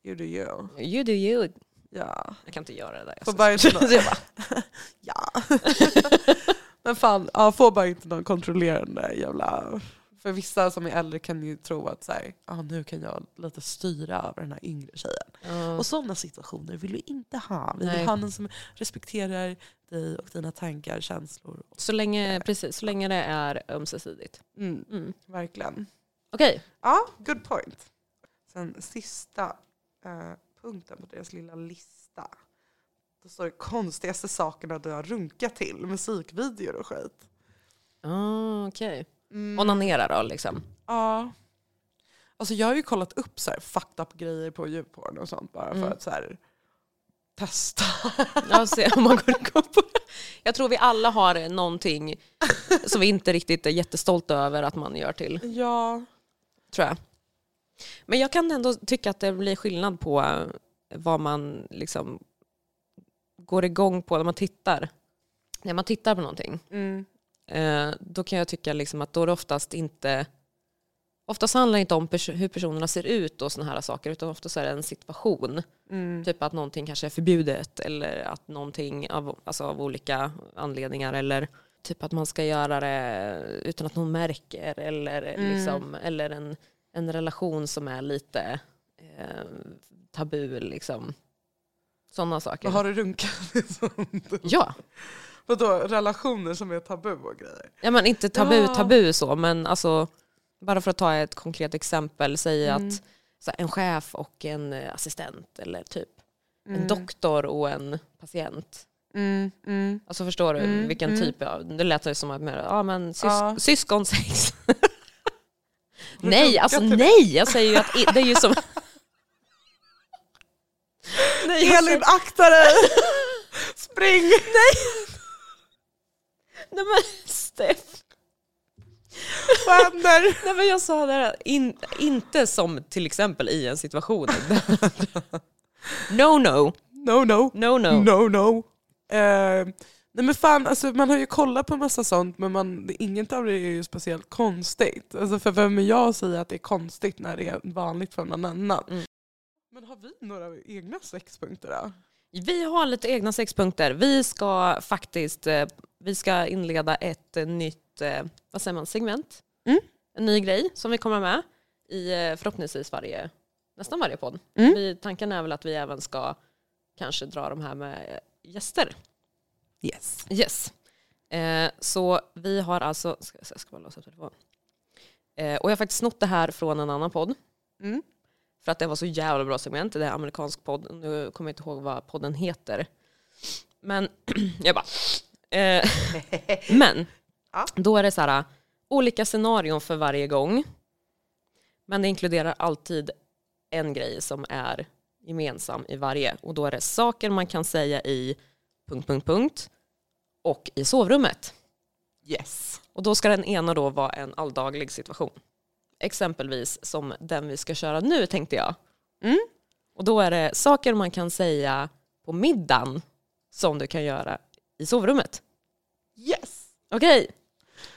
You do you. You do you. Ja. Jag kan inte göra det där. Får inte någon, bara- ja. Men fan, ja, får bara inte någon kontrollerande jävla... För vissa som är äldre kan ju tro att så här, ah, nu kan jag lite styra över den här yngre tjejen. Ja. Och sådana situationer vill vi inte ha. Vi Nej. vill ha någon som respekterar dig och dina tankar, känslor. Så, länge, precis, så länge det är ömsesidigt. Mm, Mm. verkligen. Okej, Ja, good point. Sen sista eh, punkten på deras lilla lista. Då står det konstigaste sakerna du har runkat till, musikvideor och skit. ah, okej. Mm. Onanera då liksom. Ja. Alltså jag har ju kollat upp så här fucked up grejer på djurporn och sånt bara Mm. för att så här, testa. Ja, se om man går på det. Jag tror vi alla har någonting som vi inte riktigt är jättestolta över att man gör till. Ja. Tror jag. Men jag kan ändå tycka att det blir skillnad på eh, vad man liksom går igång på när man tittar. När man tittar på någonting. Mm. Eh, då kan jag tycka liksom att då är det oftast inte Oftast handlar det inte om pers- hur personerna ser ut och såna här saker utan oftast är det en situation. Mm. Typ att någonting kanske är förbjudet eller att någonting av, alltså av olika anledningar eller typ att man ska göra det utan att någon märker eller, Mm. liksom, eller en, en relation som är lite eh, tabu. Liksom. Sådana saker. Har du runkat? Ja. Vadå, relationer som är tabu och grejer? ja, men inte tabu Ja. tabu så men alltså bara för att ta ett konkret exempel, säg Mm. att så här, en chef och en eh, assistent eller typ Mm. en doktor och en patient. Mm. Mm. Alltså förstår du Mm, vilken mm. typ av, det lät ju som att mer, ja men sys, Ja. syskonsex. Nej, alltså nej, jag säger ju att det är ju som... nej, Elin, akta dig! Spring! nej men Steff. Vad händer? Nej men jag sa det här, in, inte som till exempel i en situation. no no, No, no. no no. No, no. Eh, nej men fan, alltså, man har ju kollat på massa sånt men man, inget av det är ju speciellt konstigt. Alltså, för vem är jag att säga att det är konstigt när det är vanligt för någon annan? Mm. Men har vi några egna sexpunkter då? Vi har lite egna sexpunkter. Vi ska faktiskt eh, vi ska inleda ett eh, nytt eh, vad säger man, segment. Mm. En ny grej som vi kommer med i eh, förhoppningsvis varje, nästan varje podd. Mm. Vi, tanken är väl att vi även ska kanske dra de här med gäster. Yes. Yes. Eh, så vi har alltså, ska, jag ska bara låsa telefon. Eh, och jag har faktiskt snott det här från en annan podd. Mm. För att det var så jävla bra segment. Det är en amerikansk podd. Nu kommer jag inte ihåg vad podden heter. Men jag bara... Eh, men Ja. då är det så här olika scenarion för varje gång. Men det inkluderar alltid en grej som är gemensam i varje. Och då är det saker man kan säga i punkt, punkt, punkt och i sovrummet. Yes. Och då ska den ena då vara en alldaglig situation. Exempelvis som den vi ska köra nu tänkte jag. Mm. Och då är det saker man kan säga på middagen som du kan göra i sovrummet. Yes. Okej,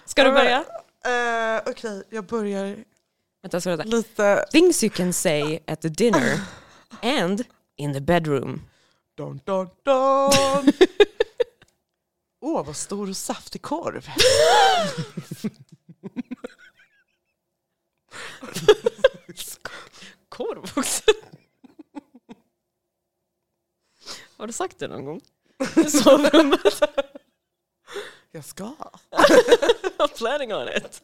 ska du börja? Eh, Okej, jag börjar Vänta, ska jag säga. lite... Things you can say at the dinner and in the bedroom. Dun, dun, dun. Åh, vad stor och saftig korv. Korv också. Har du sagt det någon gång? I sovrummet? Jag ska. I'm planning on it.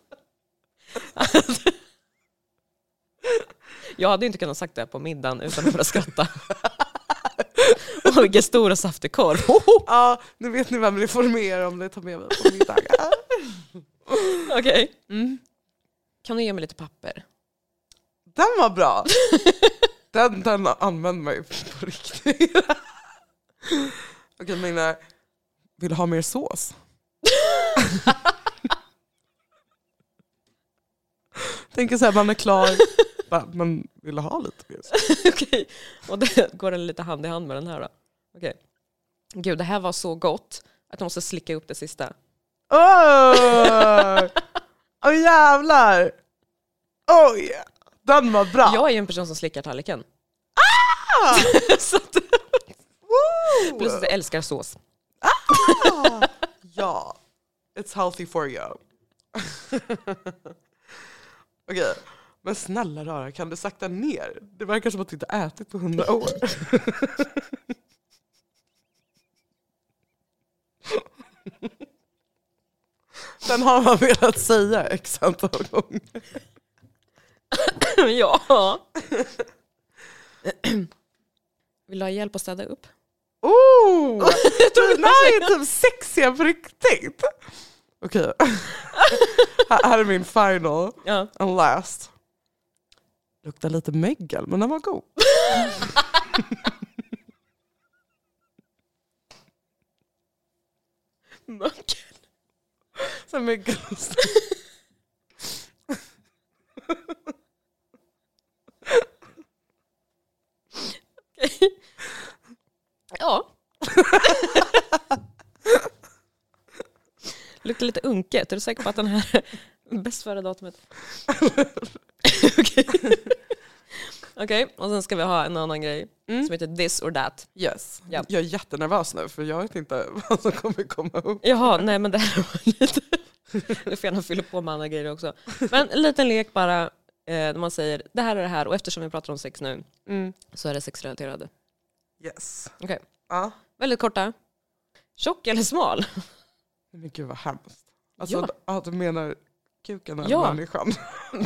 Jag hade inte kunnat sagt det på middagen utan att börja skratta. Och vilken stor och saftig korv. Ja, nu vet ni vem ni får mer om ni tar med mig på middagar. Okej. Mm. Kan du ge mig lite papper? Den var bra. Den, den använder man ju på riktigt. Okej, Magna. Vill du ha mer sås? Tänker så här, man är klar. Man vill ha lite mer sås. Okej. Och det går den lite hand i hand med den här då? Okej. Gud, det här var så gott att jag måste slicka upp det sista. Åh oh, jävlar! Oj! Den var bra. Jag är ju en person som slickar tallriken. Ah! Så att! Plus att jag älskar sås. Ah! ja, it's healthy for you. Okej, men snälla rara, kan du sakta ner? Det verkar som att du inte ätit på hundra år. Den har man velat säga x antal gånger. ja. Vill du ha hjälp att städa upp? Oh! Den här är typ sexiga på riktigt. Okej. Okay. här är min final ja. and last. Luktar lite mögel, men den var god. Mögel? Så mögelost. okay. Ja. Luktar lite unket. Är du säker på att den här är bäst före datumet? Okej. Okej, och sen ska vi ha en annan grej Mm. som heter this or that. Yes. Ja. Jag är jättenervös nu för jag vet inte vad som kommer komma upp. Jaha, nej men det här var lite... Du får gärna fylla på med andra grejer också. Men en liten lek bara, eh, där man säger det här är det här och eftersom vi pratar om sex nu Mm. så är det sexrelaterade. Yes. Okej. Ja. Väldigt korta. Tjock eller smal? Men gud vad hemskt. Alltså, Ja. ja. du menar kuken eller Ja. människan?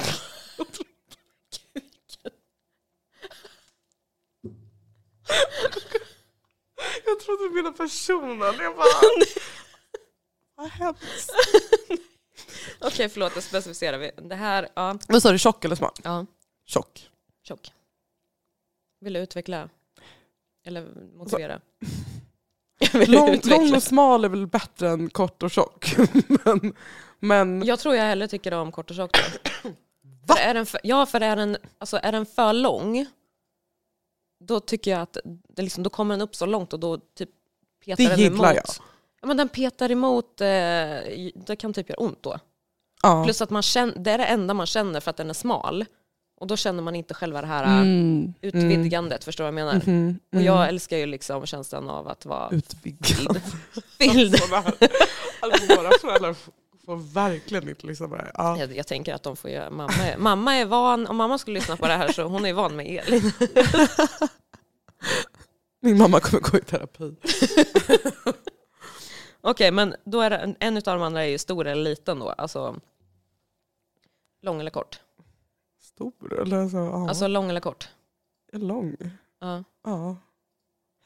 Jag trodde du menade personen. Jag bara... vad hemskt. Okej, förlåt, då specificerar vi. Det här, ja. Vad sa du, tjock eller smal? ja. Tjock. Tjock. Vill du utveckla? Eller motivera? Lång, lång och smal är väl bättre än kort och tjock. men, men Jag tror jag hellre tycker om kort och tjock. Va? För är den för, ja, för är den, alltså, är den för lång, då tycker jag att det liksom, då kommer den upp så långt och då typ petar Det den gillar emot. jag. Ja, men den petar emot, eh, det kan typ göra ont då. ja. Plus att man känner, det är det enda man känner för att den är smal. Och då känner man inte själva det här Mm, utvidgandet, förstår du vad jag menar? mm, mm, Och jag älskar ju liksom känslan av att vara Utvidgad. fylld. Sådär. Alltså våra föräldrar får verkligen inte lyssna på det här. Ja. Jag, jag tänker att de får göra, mamma är, mamma är van, om mamma skulle lyssna på det här så hon är van med Elin. Min mamma kommer gå i terapi. Okej, men då är det, en, en av de andra är ju stor eller liten då, alltså lång eller kort? Stor eller så, ja. Alltså lång eller kort? lång. Ja, Ja,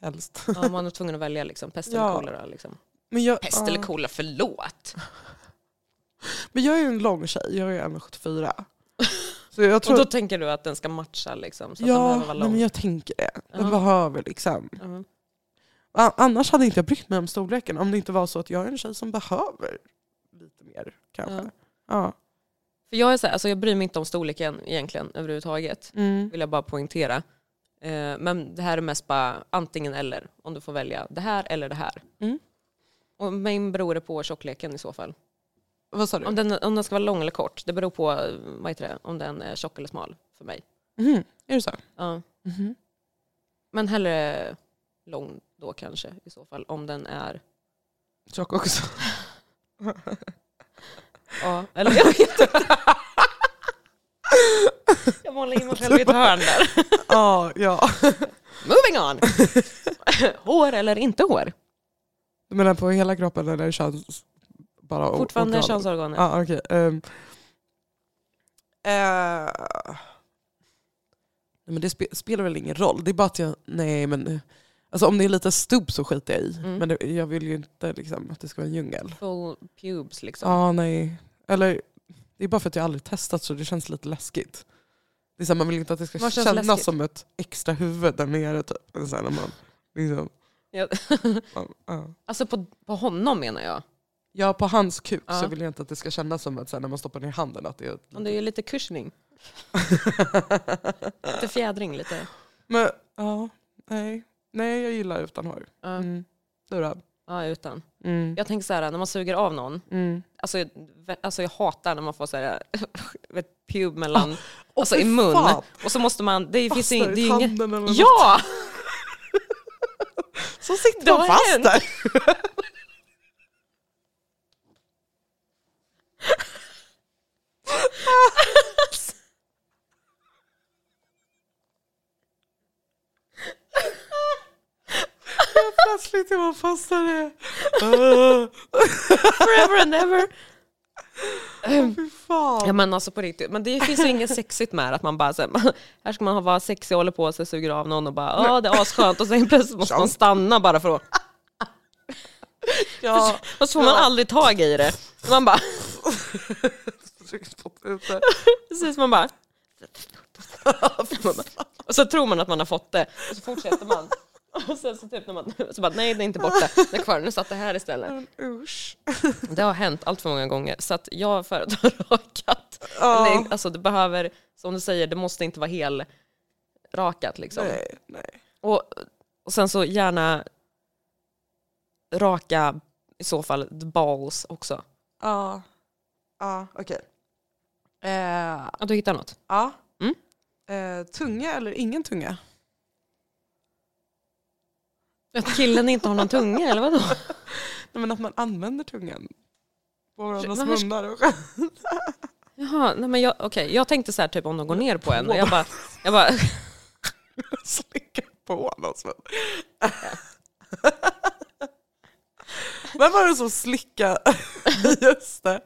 helst. ja man är tvungen att välja liksom, pest eller Ja. kolera. Liksom. Men jag, Pest ja. eller kolera, förlåt! Men jag är ju en lång tjej, jag är 1,74. Så jag Och tror... då tänker du att den ska matcha liksom, så att den ja, vara lång? men jag tänker det. Den Ja. behöver liksom. Ja. A- Annars hade inte jag brytt mig om storleken om det inte var så att jag är en tjej som behöver lite mer kanske. Ja. Ja. För jag, är så här, alltså jag bryr mig inte om storleken egentligen överhuvudtaget, Mm. vill jag bara poängtera. Eh, men det här är mest bara antingen eller, om du får välja det här eller det här. Mm. Och min beror det på tjockleken i så fall. Vad sa du? Om den, om den ska vara lång eller kort, det beror på vad heter det, om den är tjock eller smal för mig. Mhm. Är det så? Ja. Mhm. Men hellre lång då kanske i så fall, om den är... Tjock också. Ja, eller jag vet inte. Jag målar in mig själv i ett hörn där. ja, ja. Moving on! hår eller inte hår? Du menar på hela kroppen eller köns... Bara Fortfarande organ? könsorganet. Ja, okej. Ehm. Eh. Nej, men det spe, spelar väl ingen roll. Det är bara att jag... Nej men... Alltså om det är lite stubb så skiter jag i. Mm. Men det, jag vill ju inte liksom, att det ska vara en djungel. Full pubes liksom. Ja, nej. Eller det är bara för att jag aldrig testat så det känns lite läskigt. Det är så här, man vill inte att det ska kännas läskigt? som ett extra huvud där nere. Typ. Så här, när man, liksom, Ja. ja. Alltså på, på honom menar jag. ja, på hans kuk Ja. så vill jag inte att det ska kännas som att så här, när man stoppar ner handen att det är... Om det är lite kursning. Lite fjädring lite. Men ja, nej. Nej, jag gillar utan hår. Mm. Du då? ja utan. Mm. Jag tänker så här, när man suger av någon, Mm. alltså, alltså jag hatar när man får så här, vet, pub mellan, alltså Åh, i fy mun. fan. Och så måste man, det finns ju i inget... tanden eller. Ja! Så sitter man fast där. Är man fast där. Åh, Forever and ever. Fan. Ja men alltså på riktigt, men det finns ju inget sexigt med att man bara så här, här ska man vara sexig och håller på sig, suger av någon och bara ja det är asskönt och sen plötsligt måste man stanna bara för att, Ja. och så får man aldrig tag i det. Man bara, det. precis man bara, och så tror man att man har fått det och så fortsätter man Och sen så typ när man, så bara nej det är inte borta, det är kvar, nu satt det här istället. Usch. Det har hänt allt för många gånger så att jag föredrar rakat. Ja. Eller, Alltså det behöver, som du säger, det måste inte vara hel rakat liksom. Nej, nej. Och, och sen så gärna raka i så fall balls också. Ja, ja okej. Eh, Ja, du hittar något? ja. Mm. Eh, tunga eller ingen tunga? Att killen inte har någon tunga eller vadå? Nej, men att man använder tungan på varandras Men munnar. Och Jaha, nej men jag, okej, jag tänkte så här typ om de går ner på en och jag bara, jag bara slicka på någons mun. Vem var det som slickade? Just det.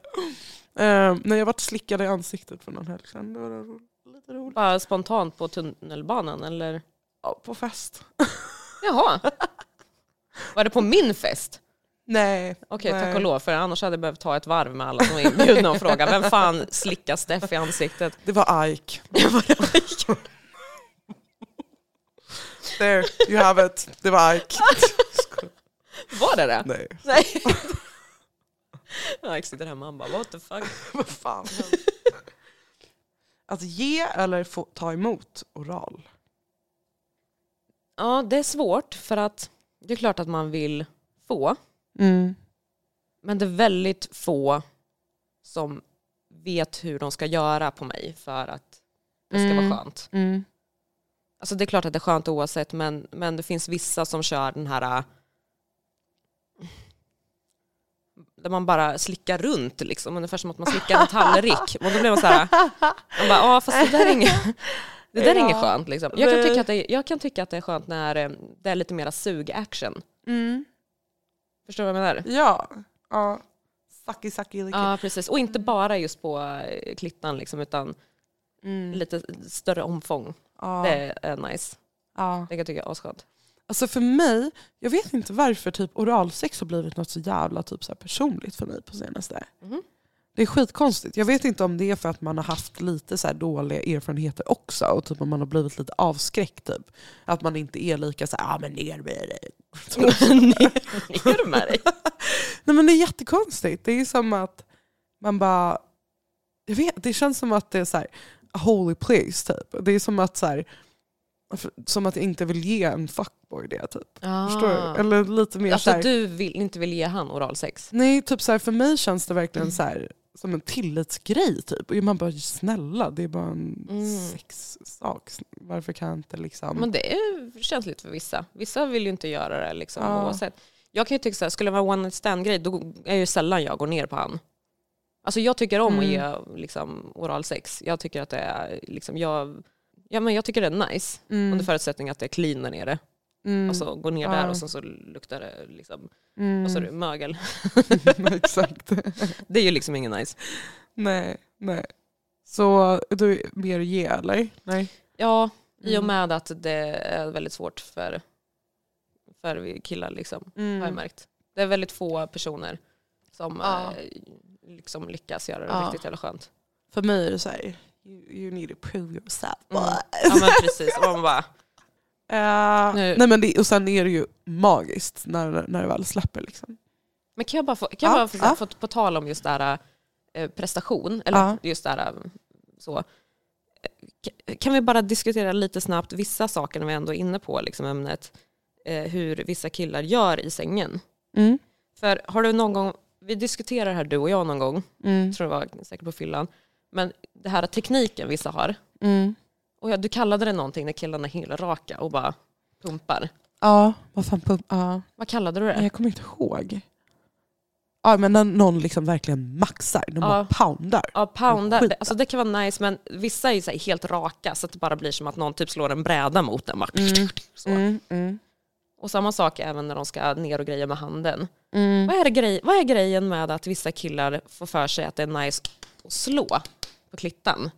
Eh, när jag vart slickad i ansiktet för någon helg sedan. Det var lite roligt. bara spontant på tunnelbanan eller? Ja, på fest. Jaha. Var det på min fest? Nej. Okej, nej. tack och lov, för annars hade jag behövt ta ett varv med alla som var inbjudna och fråga vem fan slickar Steff i ansiktet? Det var Ike. Jag bara, There, you have it. Det var Ike. Var det det? Nej, Nej. Jag sitter hemma och bara what the fuck. vad fan. Att ge eller få, ta emot oral? Ja, det är svårt för att det är klart att man vill få, Mm. men det är väldigt få som vet hur de ska göra på mig för att det ska Mm. vara skönt. Mm. Alltså det är klart att det är skönt oavsett, men, men det finns vissa som kör den här äh, där man bara slickar runt, liksom, ungefär som att man slickar en tallrik. Och då blir man så här, man bara, ja fast det där är inget, det där är inget Ja. skönt. Liksom. Jag, kan tycka att det, jag kan tycka att det är skönt när eh, det är lite mera sug-action. Mm. Förstår du vad jag menar? Ja. ja. Sucky, sucky, licky. Ja, precis. Och inte bara just på eh, klittan, liksom, utan Mm. lite större omfång. Ja. Det är nice. Ja. Det kan jag tycka är asskönt. Alltså för mig, jag vet inte varför typ oralsex har blivit något så jävla typ så här personligt för mig på senaste. Mhm. Det är skitkonstigt. Jag vet inte om det är för att man har haft lite så dåliga erfarenheter också och typ om man har blivit lite avskräckt. Typ. Att man inte är lika så här, ah, men ner med dig. Ner med dig. Nej men det är jättekonstigt. Det är som att man bara, jag vet, det känns som att det är så här, a holy place typ. Det är som att så här, som att jag inte vill ge en fuckboy det typ. Förstår du? Eller lite mer så Alltså här, du vill, inte vill ge han oralsex? Nej, typ så här, för mig känns det verkligen så här, som en tillitsgrej. Typ. Och man bara, snälla, det är bara en Mm. sexsak. Varför kan jag inte liksom... Men det är känsligt för vissa. Vissa vill ju inte göra det liksom, Ja. oavsett. Jag kan ju tycka såhär, skulle det vara one night stand grej då är ju sällan jag går ner på han. Alltså jag tycker om att Mm. ge liksom, oralsex. Jag tycker att det är, liksom, jag, ja, men jag tycker det är nice. mm, Under förutsättning att det är clean där nere. Mm, Alltså gå ner Ja. där och sen så luktar det liksom, mm. vad sa du, mögel. Exakt. Det är ju liksom ingen nice. nej, nej. Så du är mer ge eller? Nej. Ja, i och Mm. med att det är väldigt svårt för, för killar liksom. Mm. har jag märkt. Det är väldigt få personer som Ja. eh, liksom lyckas göra det Ja. riktigt jävla skönt. För mig är det så här, you, you need to prove yourself. Mm. Ja men precis, och man bara, Nu- nej, men det, och sen är det ju magiskt när, när det väl släpper. Liksom. men kan jag bara få, kan Ja, jag bara få, få på tal om just det här eh, prestation, eller Ja. just det här så. ka- Kan vi bara diskutera lite snabbt vissa saker när vi ändå är inne på liksom, ämnet, eh, hur vissa killar gör i sängen. Mm. För har du någon gång, vi diskuterar här du och jag någon gång, Mm. jag tror det var säkert på fyllan, men det här tekniken vissa har, Mm. Och ja, du kallade det någonting när killarna är helraka och bara pumpar. Ja, vad fan pump, ja. Vad kallade du det? Jag kommer inte ihåg. Ja, men när någon liksom verkligen maxar, de bara poundar. Ja, poundar. Alltså det kan vara nice men vissa är ju så här helt raka så att det bara blir som att någon typ slår en bräda mot den. Bara. Mm. Så. Mm, mm, Och samma sak även när de ska ner och greja med handen. mm. Vad är, grej, vad är grejen med att vissa killar får för sig att det är nice att slå på klittan?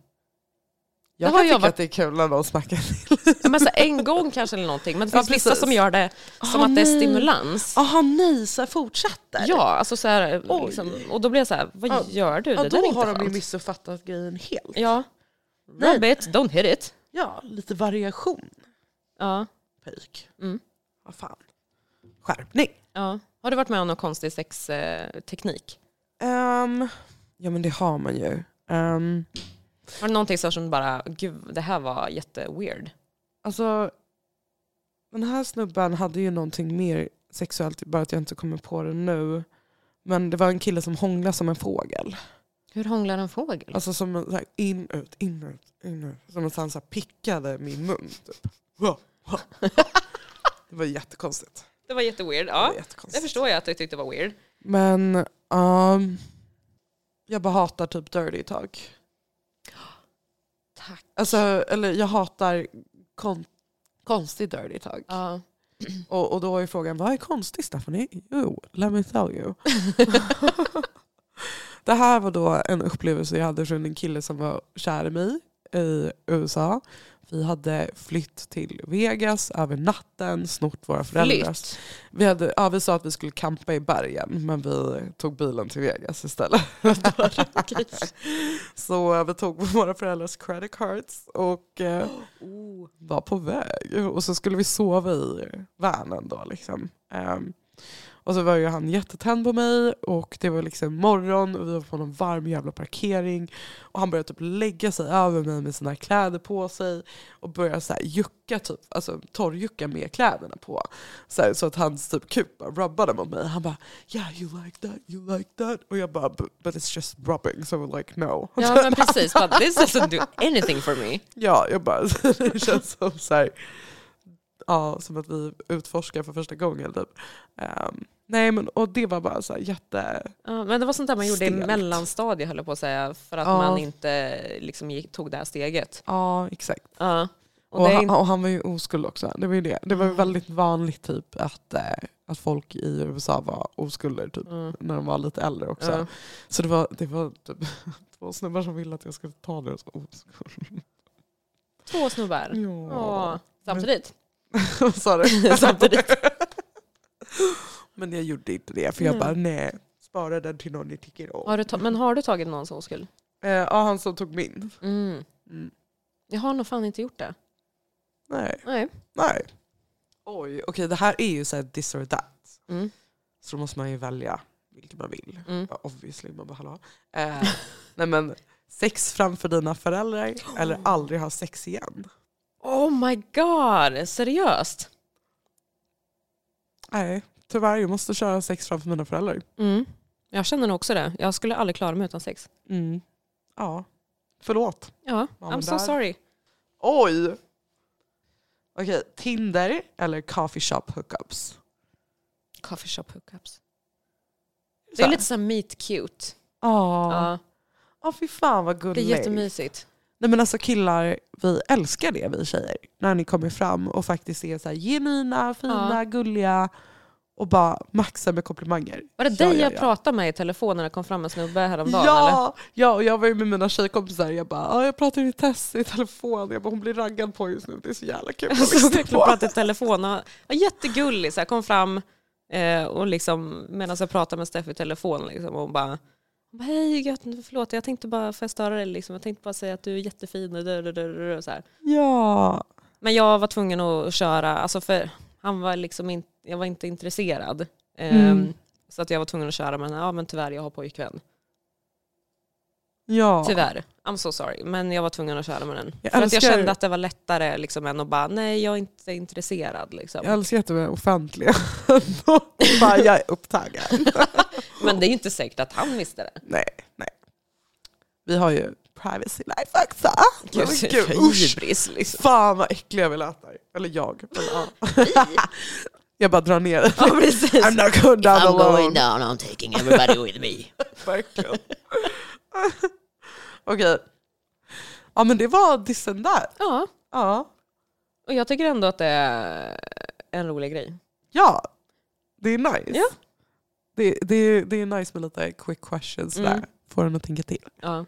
Jag Det kan jag tycka varit- att det är kul när någon smackar till. Ja, men så här, en gång kanske eller någonting men det Ja, finns vissa precis. som gör det som Ah, att det är stimulans. Jaha nej, så jag fortsätter? Ja, alltså så här, liksom, och då blir jag så här, vad Ja. gör du? ja det då där har de ju missuppfattat grejen helt. Ja. Nej. Rub it, don't hit it. Ja, lite variation. Ja. Pöjk. Mm. vad fan. Skärpning. Ja. Har du varit med om någon konstig sexteknik? Ehm, ja men det har man ju. Ehm, Var det någonting så som bara, gud det här var jätteweird? alltså, den här snubben hade ju någonting mer sexuellt, bara att jag inte kommer på det nu. Men det var en kille som hånglade som en fågel. Hur hånglar en fågel? Alltså som en så här, in, ut, in, ut, in, ut. Som att han så här, pickade min mun. Typ. Det var jättekonstigt. Det var jätteweird. Det Ja. var Det förstår jag att du tyckte var weird. Men um, jag bara hatar typ dirty talk. Tack. Alltså, eller jag hatar kon konstig dirty talk. Ja. Och, och då är frågan, vad är konstigt Stephanie? Jo, let me tell you. det här var då en upplevelse jag hade från en kille som var kär i mig i USA. Vi hade flytt till Vegas över natten, snort våra föräldrar. Vi, hade, ja, vi sa att vi skulle campa i bergen men vi tog bilen till Vegas istället. Så vi tog våra föräldrars credit cards och eh, Oh. var på väg. Och så skulle vi sova i vanen då. Liksom. Ehm, och så var ju han jättetänd på mig och det var liksom morgon och vi var på någon varm jävla parkering. Och han började typ lägga sig över mig med sina kläder på sig och började så här jucka, typ, alltså torrjucka med kläderna på. Så, här, så att hans typ kuk bara rubbade mot mig. Han bara yeah you like that, you like that. Och jag bara but, it's just rubbing so we're like no. Ja men precis, but this doesn't do anything for me. Ja, jag bara, det känns som så här, ja, som att vi utforskar för första gången. Typ. Ehm, nej, men och det var bara så jätte... Ja, men det var sånt där man gjorde i Stelt. mellanstadiet höll jag på att säga, för att Ja. man inte liksom, gick, tog det här steget. Ja, exakt. Ja. Och Och, han, inte- och han var ju oskuld också. Det var ju det. Det var Mm. väldigt vanligt typ att, eh, att folk i USA var oskulder typ, Mm. när de var lite äldre också. Ja. Så det var, det var typ två snubbar som ville att jag skulle ta deras oskuld. Två snubbar. Ja. Ja. Samtidigt. Sa du? Samtidigt. Men jag gjorde inte det för jag bara nej, spara den till någon ni tycker om. Har du ta- men har du tagit någons oskuld? Eh, ja, han som tog min. Mm. Mm. Jag har nog fan inte gjort det. Nej. Nej. Nej. Oj, okej det här är ju så här this or that. Mm. Så då måste man ju välja vilket man vill. Mm. Ja, obviously, man bara hallå. Eh, nej men, sex framför dina föräldrar eller aldrig ha sex igen. Oh my god, seriöst? Nej, tyvärr jag måste köra sex framför mina föräldrar. Mm. Jag känner nog också det. Jag skulle aldrig klara mig utan sex. Mm. Ja, förlåt. Ja, Ja, I'm so där- sorry. Oj! Okej, Tinder eller coffee shop hookups? Coffee shop hookups. Det är lite här meet cute. Ja. Ja, fy fan vad det är gulligt. jättemysigt. Nej men alltså killar, vi älskar det vi tjejer. När ni kommer fram och faktiskt är så här genuina, fina, Ja. gulliga och bara maxar med komplimanger. Var det Ja, dig ja, jag ja. pratade med i telefon när det kom fram en snubbe häromdagen? eller? Ja, ja, och jag var ju med mina tjejkompisar. Jag bara, ja, jag pratar med Tess i telefon. Jag bara, hon blir raggad på just nu. Det är så jävla kul. att Så lyssna verkligen pratade i telefon. Och, ja, jättegullig, så här, kom fram eh, och liksom, medan jag pratade med Steffi i telefon liksom, och hon bara bara, Hej, gött, förlåt jag tänkte bara, får jag störa dig? Liksom. Jag tänkte bara säga att du är jättefin. Och dö, dö, dö, så här. Ja, Men jag var tvungen att köra, alltså för han var liksom in, jag var inte intresserad. Mm. Så att jag var tvungen att köra, men, ja, men tyvärr jag har pojkvän. Ja. Tyvärr, I'm so sorry. Men jag var tvungen att köra med den. Jag för att jag kände att det var lättare liksom, än att bara, nej jag är inte intresserad. Liksom. Jag älskar att de är offentliga. bara, jag är upptagen. Men det är ju inte säkert att han visste det. nej, nej. Vi har ju privacy life också. Gud, usch. hybris liksom. Fan vad äckliga vi lät där. Eller jag. Men, ja. jag bara drar ner det. Ja. I'm not going down I'm alone. going down, I'm taking everybody with me. Verkligen. Okej. Ja men det var dissen där. Ja, Ja. och jag tycker ändå att det är en rolig grej. Ja. Det är nice. Ja. Det, det, det är nice med lite quick questions Mm. där. Får en att tänka till. Ja.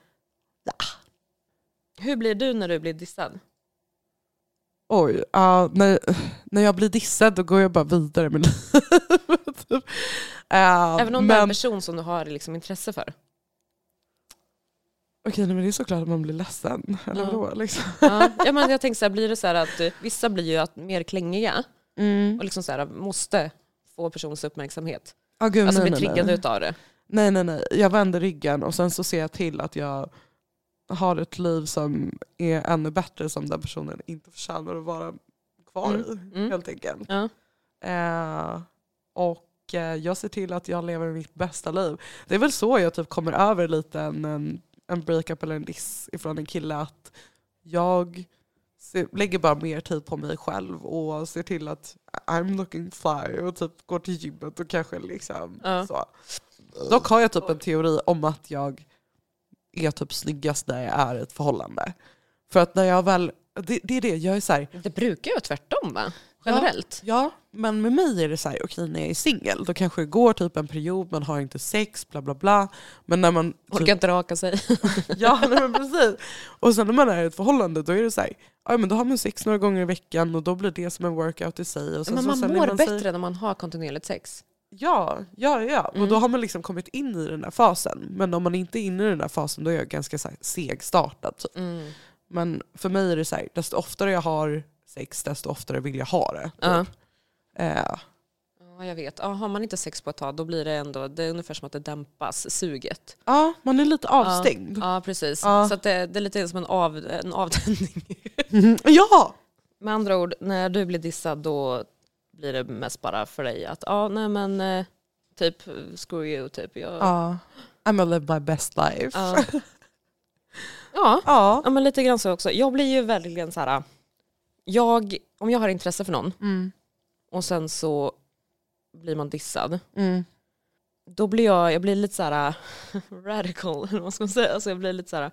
Hur blir du när du blir dissad? Oj, ja, när, när jag blir dissad då går jag bara vidare med livet. Ja, Även om det är en person som du har liksom intresse för. Okej, nej, men det är såklart att man blir ledsen. Eller Ja. vadå? Liksom. Ja, ja, men jag tänker så här, blir det så här att vissa blir ju att, mer klängiga Mm. och liksom så här, måste få personens uppmärksamhet. Ah, gud, Alltså nej, bli nej, triggad nej. utav det. nej nej nej, jag vänder ryggen och sen så ser jag till att jag har ett liv som är ännu bättre som den personen inte förtjänar att vara kvar i. Mm. Helt enkelt. Ja. Eh, och eh, jag ser till att jag lever mitt bästa liv. Det är väl så jag typ kommer över lite en, en, en breakup eller en diss ifrån en kille. Att jag lägger bara mer tid på mig själv och ser till att I'm looking fly och typ går till gymmet och kanske liksom Ja. så. Dock har jag typ en teori om att jag är typ snyggast när jag är i ett förhållande. För att när jag väl, det, det är det, jag är så här, Det brukar ju vara tvärtom va? Generellt. Ja, men med mig är det så här, okej när jag är singel då kanske det går typ en period, man har inte sex, bla bla bla. Men när man... Orkar Typ, inte raka sig. ja, nej, men precis. Och sen när man är i ett förhållande då är det så här, ja, men då har man sex några gånger i veckan och då blir det som en workout i sig. Och sen, Men så, man sen är mår man bättre Sig, när man har kontinuerligt sex. ja, ja, ja. Mm. Och då har man liksom kommit in i den där fasen. Men om man inte är inne i den där fasen då är jag ganska så här, segstartad. Typ. Mm. Men för mig är det så här, desto oftare jag har sex desto oftare vill jag ha det. Typ. Ja. Eh, Ja, jag vet. Ja, har man inte sex på ett tag då blir det ändå, det är ungefär som att det dämpas, suget. ja, man är lite avstängd. Ja, precis. Ja. Så det, det är lite som en, av, en avtändning. Mhm. Ja! Med andra ord, när du blir dissad då blir det mest bara för dig att, ja nej men eh, typ screw you, typ. Jag, Ja. I'm gonna live my best life. ja. ja. Ja. ja, men lite grann så också. Jag blir ju verkligen så här, jag, om jag har intresse för någon Mm. och sen så blir man dissad, Mm. då blir jag, jag blir lite så här radical, eller vad ska man säga? Alltså jag blir lite så här,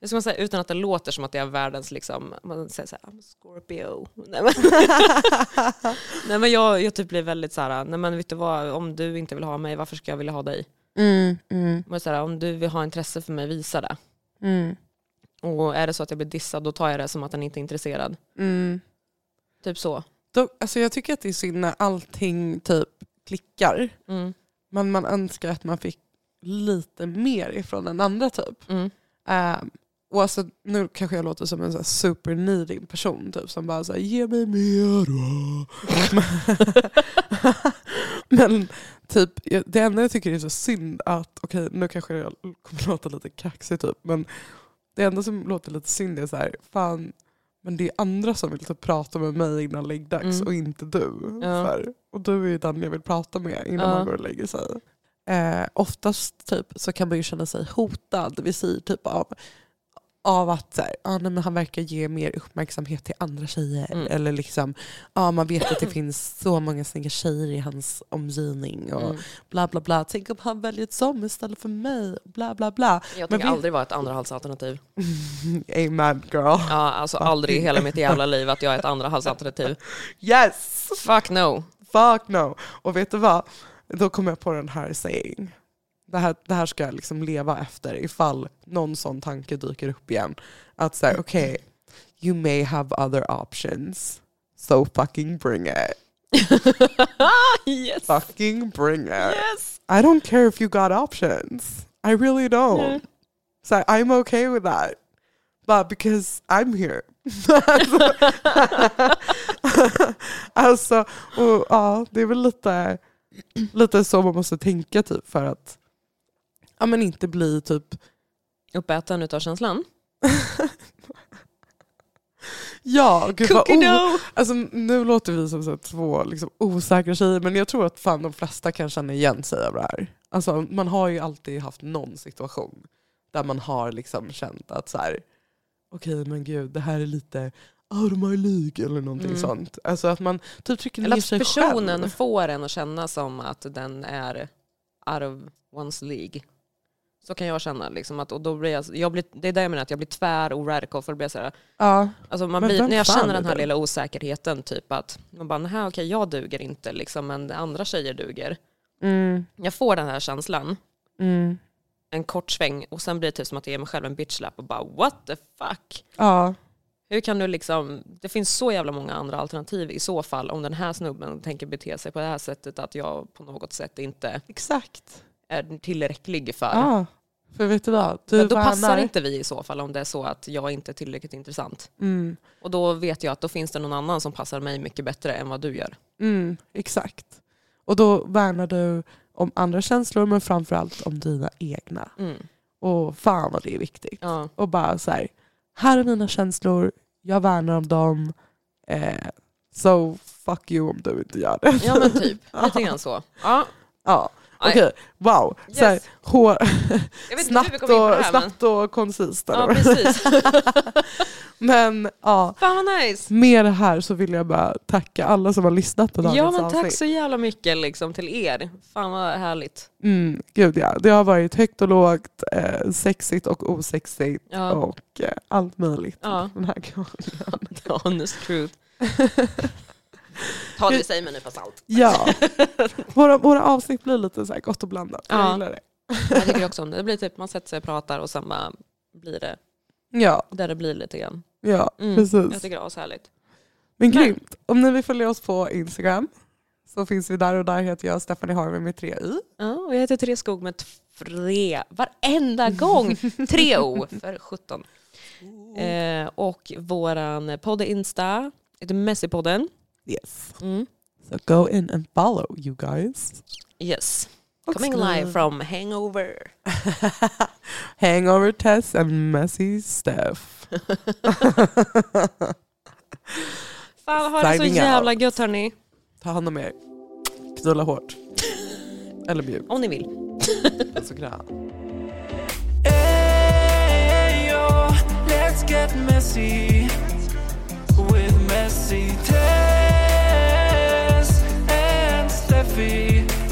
hur ska man säga, utan att det låter som att jag är världens, liksom, man säger så här, I'm Scorpio. Nej men, nej, men jag, jag typ blir väldigt så här, nej men vet du vad, om du inte vill ha mig, varför ska jag vilja ha dig? Mm. Mm. Men så här, om du vill ha intresse för mig, visa det. Mm. Och är det så att jag blir dissad, då tar jag det som att den inte är intresserad. Mm. Typ så. Då, alltså jag tycker att det är synd när allting typ klickar. Mm. Men man önskar att man fick lite mer ifrån den andra typ. Mm. Um, och alltså, nu kanske jag låter som en så här super needy person typ, som bara säger ge mig mer. Men typ, det enda jag tycker är så synd att, okej nu kanske jag kommer låta lite kaxig typ, men det enda som låter lite synd är så här, fan, men det är andra som vill typ prata med mig innan läggdags Mm. och inte du. Ja. Här, och du är ju den jag vill prata med innan Ja. man går och lägger sig. Eh, oftast typ, så kan man ju känna sig hotad vid sig typ av, av att så här, ah, nej, men han verkar ge mer uppmärksamhet till andra tjejer. Mm. Eller liksom, ah, man vet att det finns så många snygga tjejer i hans omgivning. Och Mm. bla bla bla. Tänk om han väljer ett som istället för mig. Bla bla bla. Jag tänker vi- aldrig vara ett andrahandsalternativ. Amen girl. Ja, alltså aldrig i hela mitt jävla liv att jag är ett andrahandsalternativ. Yes! Fuck no. Fuck no. Och vet du vad? Då kom jag på den här saying. Det här, det här ska jag liksom leva efter ifall någon sån tanke dyker upp igen. Att säga okej, you may have other options. So fucking bring it. yes. Fucking bring it. Yes. I don't care if you got options. I really don't. Nej. So I'm okay with that. But because I'm here. alltså, och, ja, det är väl lite, lite så man måste tänka typ för att ja, men inte bli typ Uppäten utav känslan. Ja, gud vad o- alltså, Nu låter vi som så två liksom, osäkra tjejer men jag tror att fan de flesta kan känna igen sig av det här. Alltså, man har ju alltid haft någon situation där man har liksom känt att så här, okej men gud det här är lite out of my league eller någonting Mm. sånt. Alltså att man typ trycker Eller ner att sig personen själv. får en att känna som att den är out of one's League. Så kan jag känna. Liksom, att, och då blir jag, jag blir, det är det jag menar, att jag blir tvär och radical. För det blir så här, Ja. alltså man blir, när jag känner den här det? lilla osäkerheten, typ att man bara, nej okej jag duger inte, liksom, men andra tjejer duger. Mm. Jag får den här känslan, Mm. en kort sväng och sen blir det typ som att jag ger mig själv en bitchlap och bara what the fuck. Ja. Hur kan du liksom, det finns så jävla många andra alternativ i så fall om den här snubben tänker bete sig på det här sättet att jag på något sätt inte Exakt. är tillräcklig för. Ja. För vet du vad? Du Men då passar inte vi i så fall om det är så att jag inte är tillräckligt intressant. Mm, Och då vet jag att då finns det någon annan som passar mig mycket bättre än vad du gör. mm, exakt. Och då värnar du om andra känslor men framförallt om dina egna. Mm. Och fan vad det är viktigt. Ja. Och bara så här, här är mina känslor, jag värnar om dem. Eh, so fuck you om du inte gör det. ja men typ, lite grann så. Ja. ja, Okej. Wow. Så här, Yes. hår, snabbt, och, här men... snabbt och koncist. Ja precis. Men ja, Fan vad nice. med det här så vill jag bara tacka alla som har lyssnat på dagens Ja men avsnitt. tack så jävla mycket liksom till er. Fan vad härligt. Mm, gud ja. Det har varit högt och lågt, eh, sexigt och osexigt Ja. och eh, allt möjligt Ja. den här gången. The honest truth. Ta det vi säger med en nypa salt. Ja, våra, våra avsnitt blir lite så här gott och blandat. Jag Ja. gillar det. Jag tycker också om det. Det blir typ man sätter sig och pratar och sen bara blir det Ja, där det blir lite grann. ja Mm. Jag precis. tycker det är ashärligt. Men Men- grymt. Om ni vill följa oss på Instagram så finns vi där och där heter jag Stephanie Harvey med tre i. Ja, och jag heter Therese Skog med tre, varenda gång. Tre O för 17. Eh, och våran podd Insta, heter Messypodden. Yes. Mm. So go in and follow you guys. Yes. Och Coming skriv- live from Hangover. Hangover Tess and Messy Steph. Fan ha det så Signing jävla out. gött hörni. Ta hand om er. Knulla hårt. Eller mjukt. Om ni vill. Puss och kram. Let's get messy heavy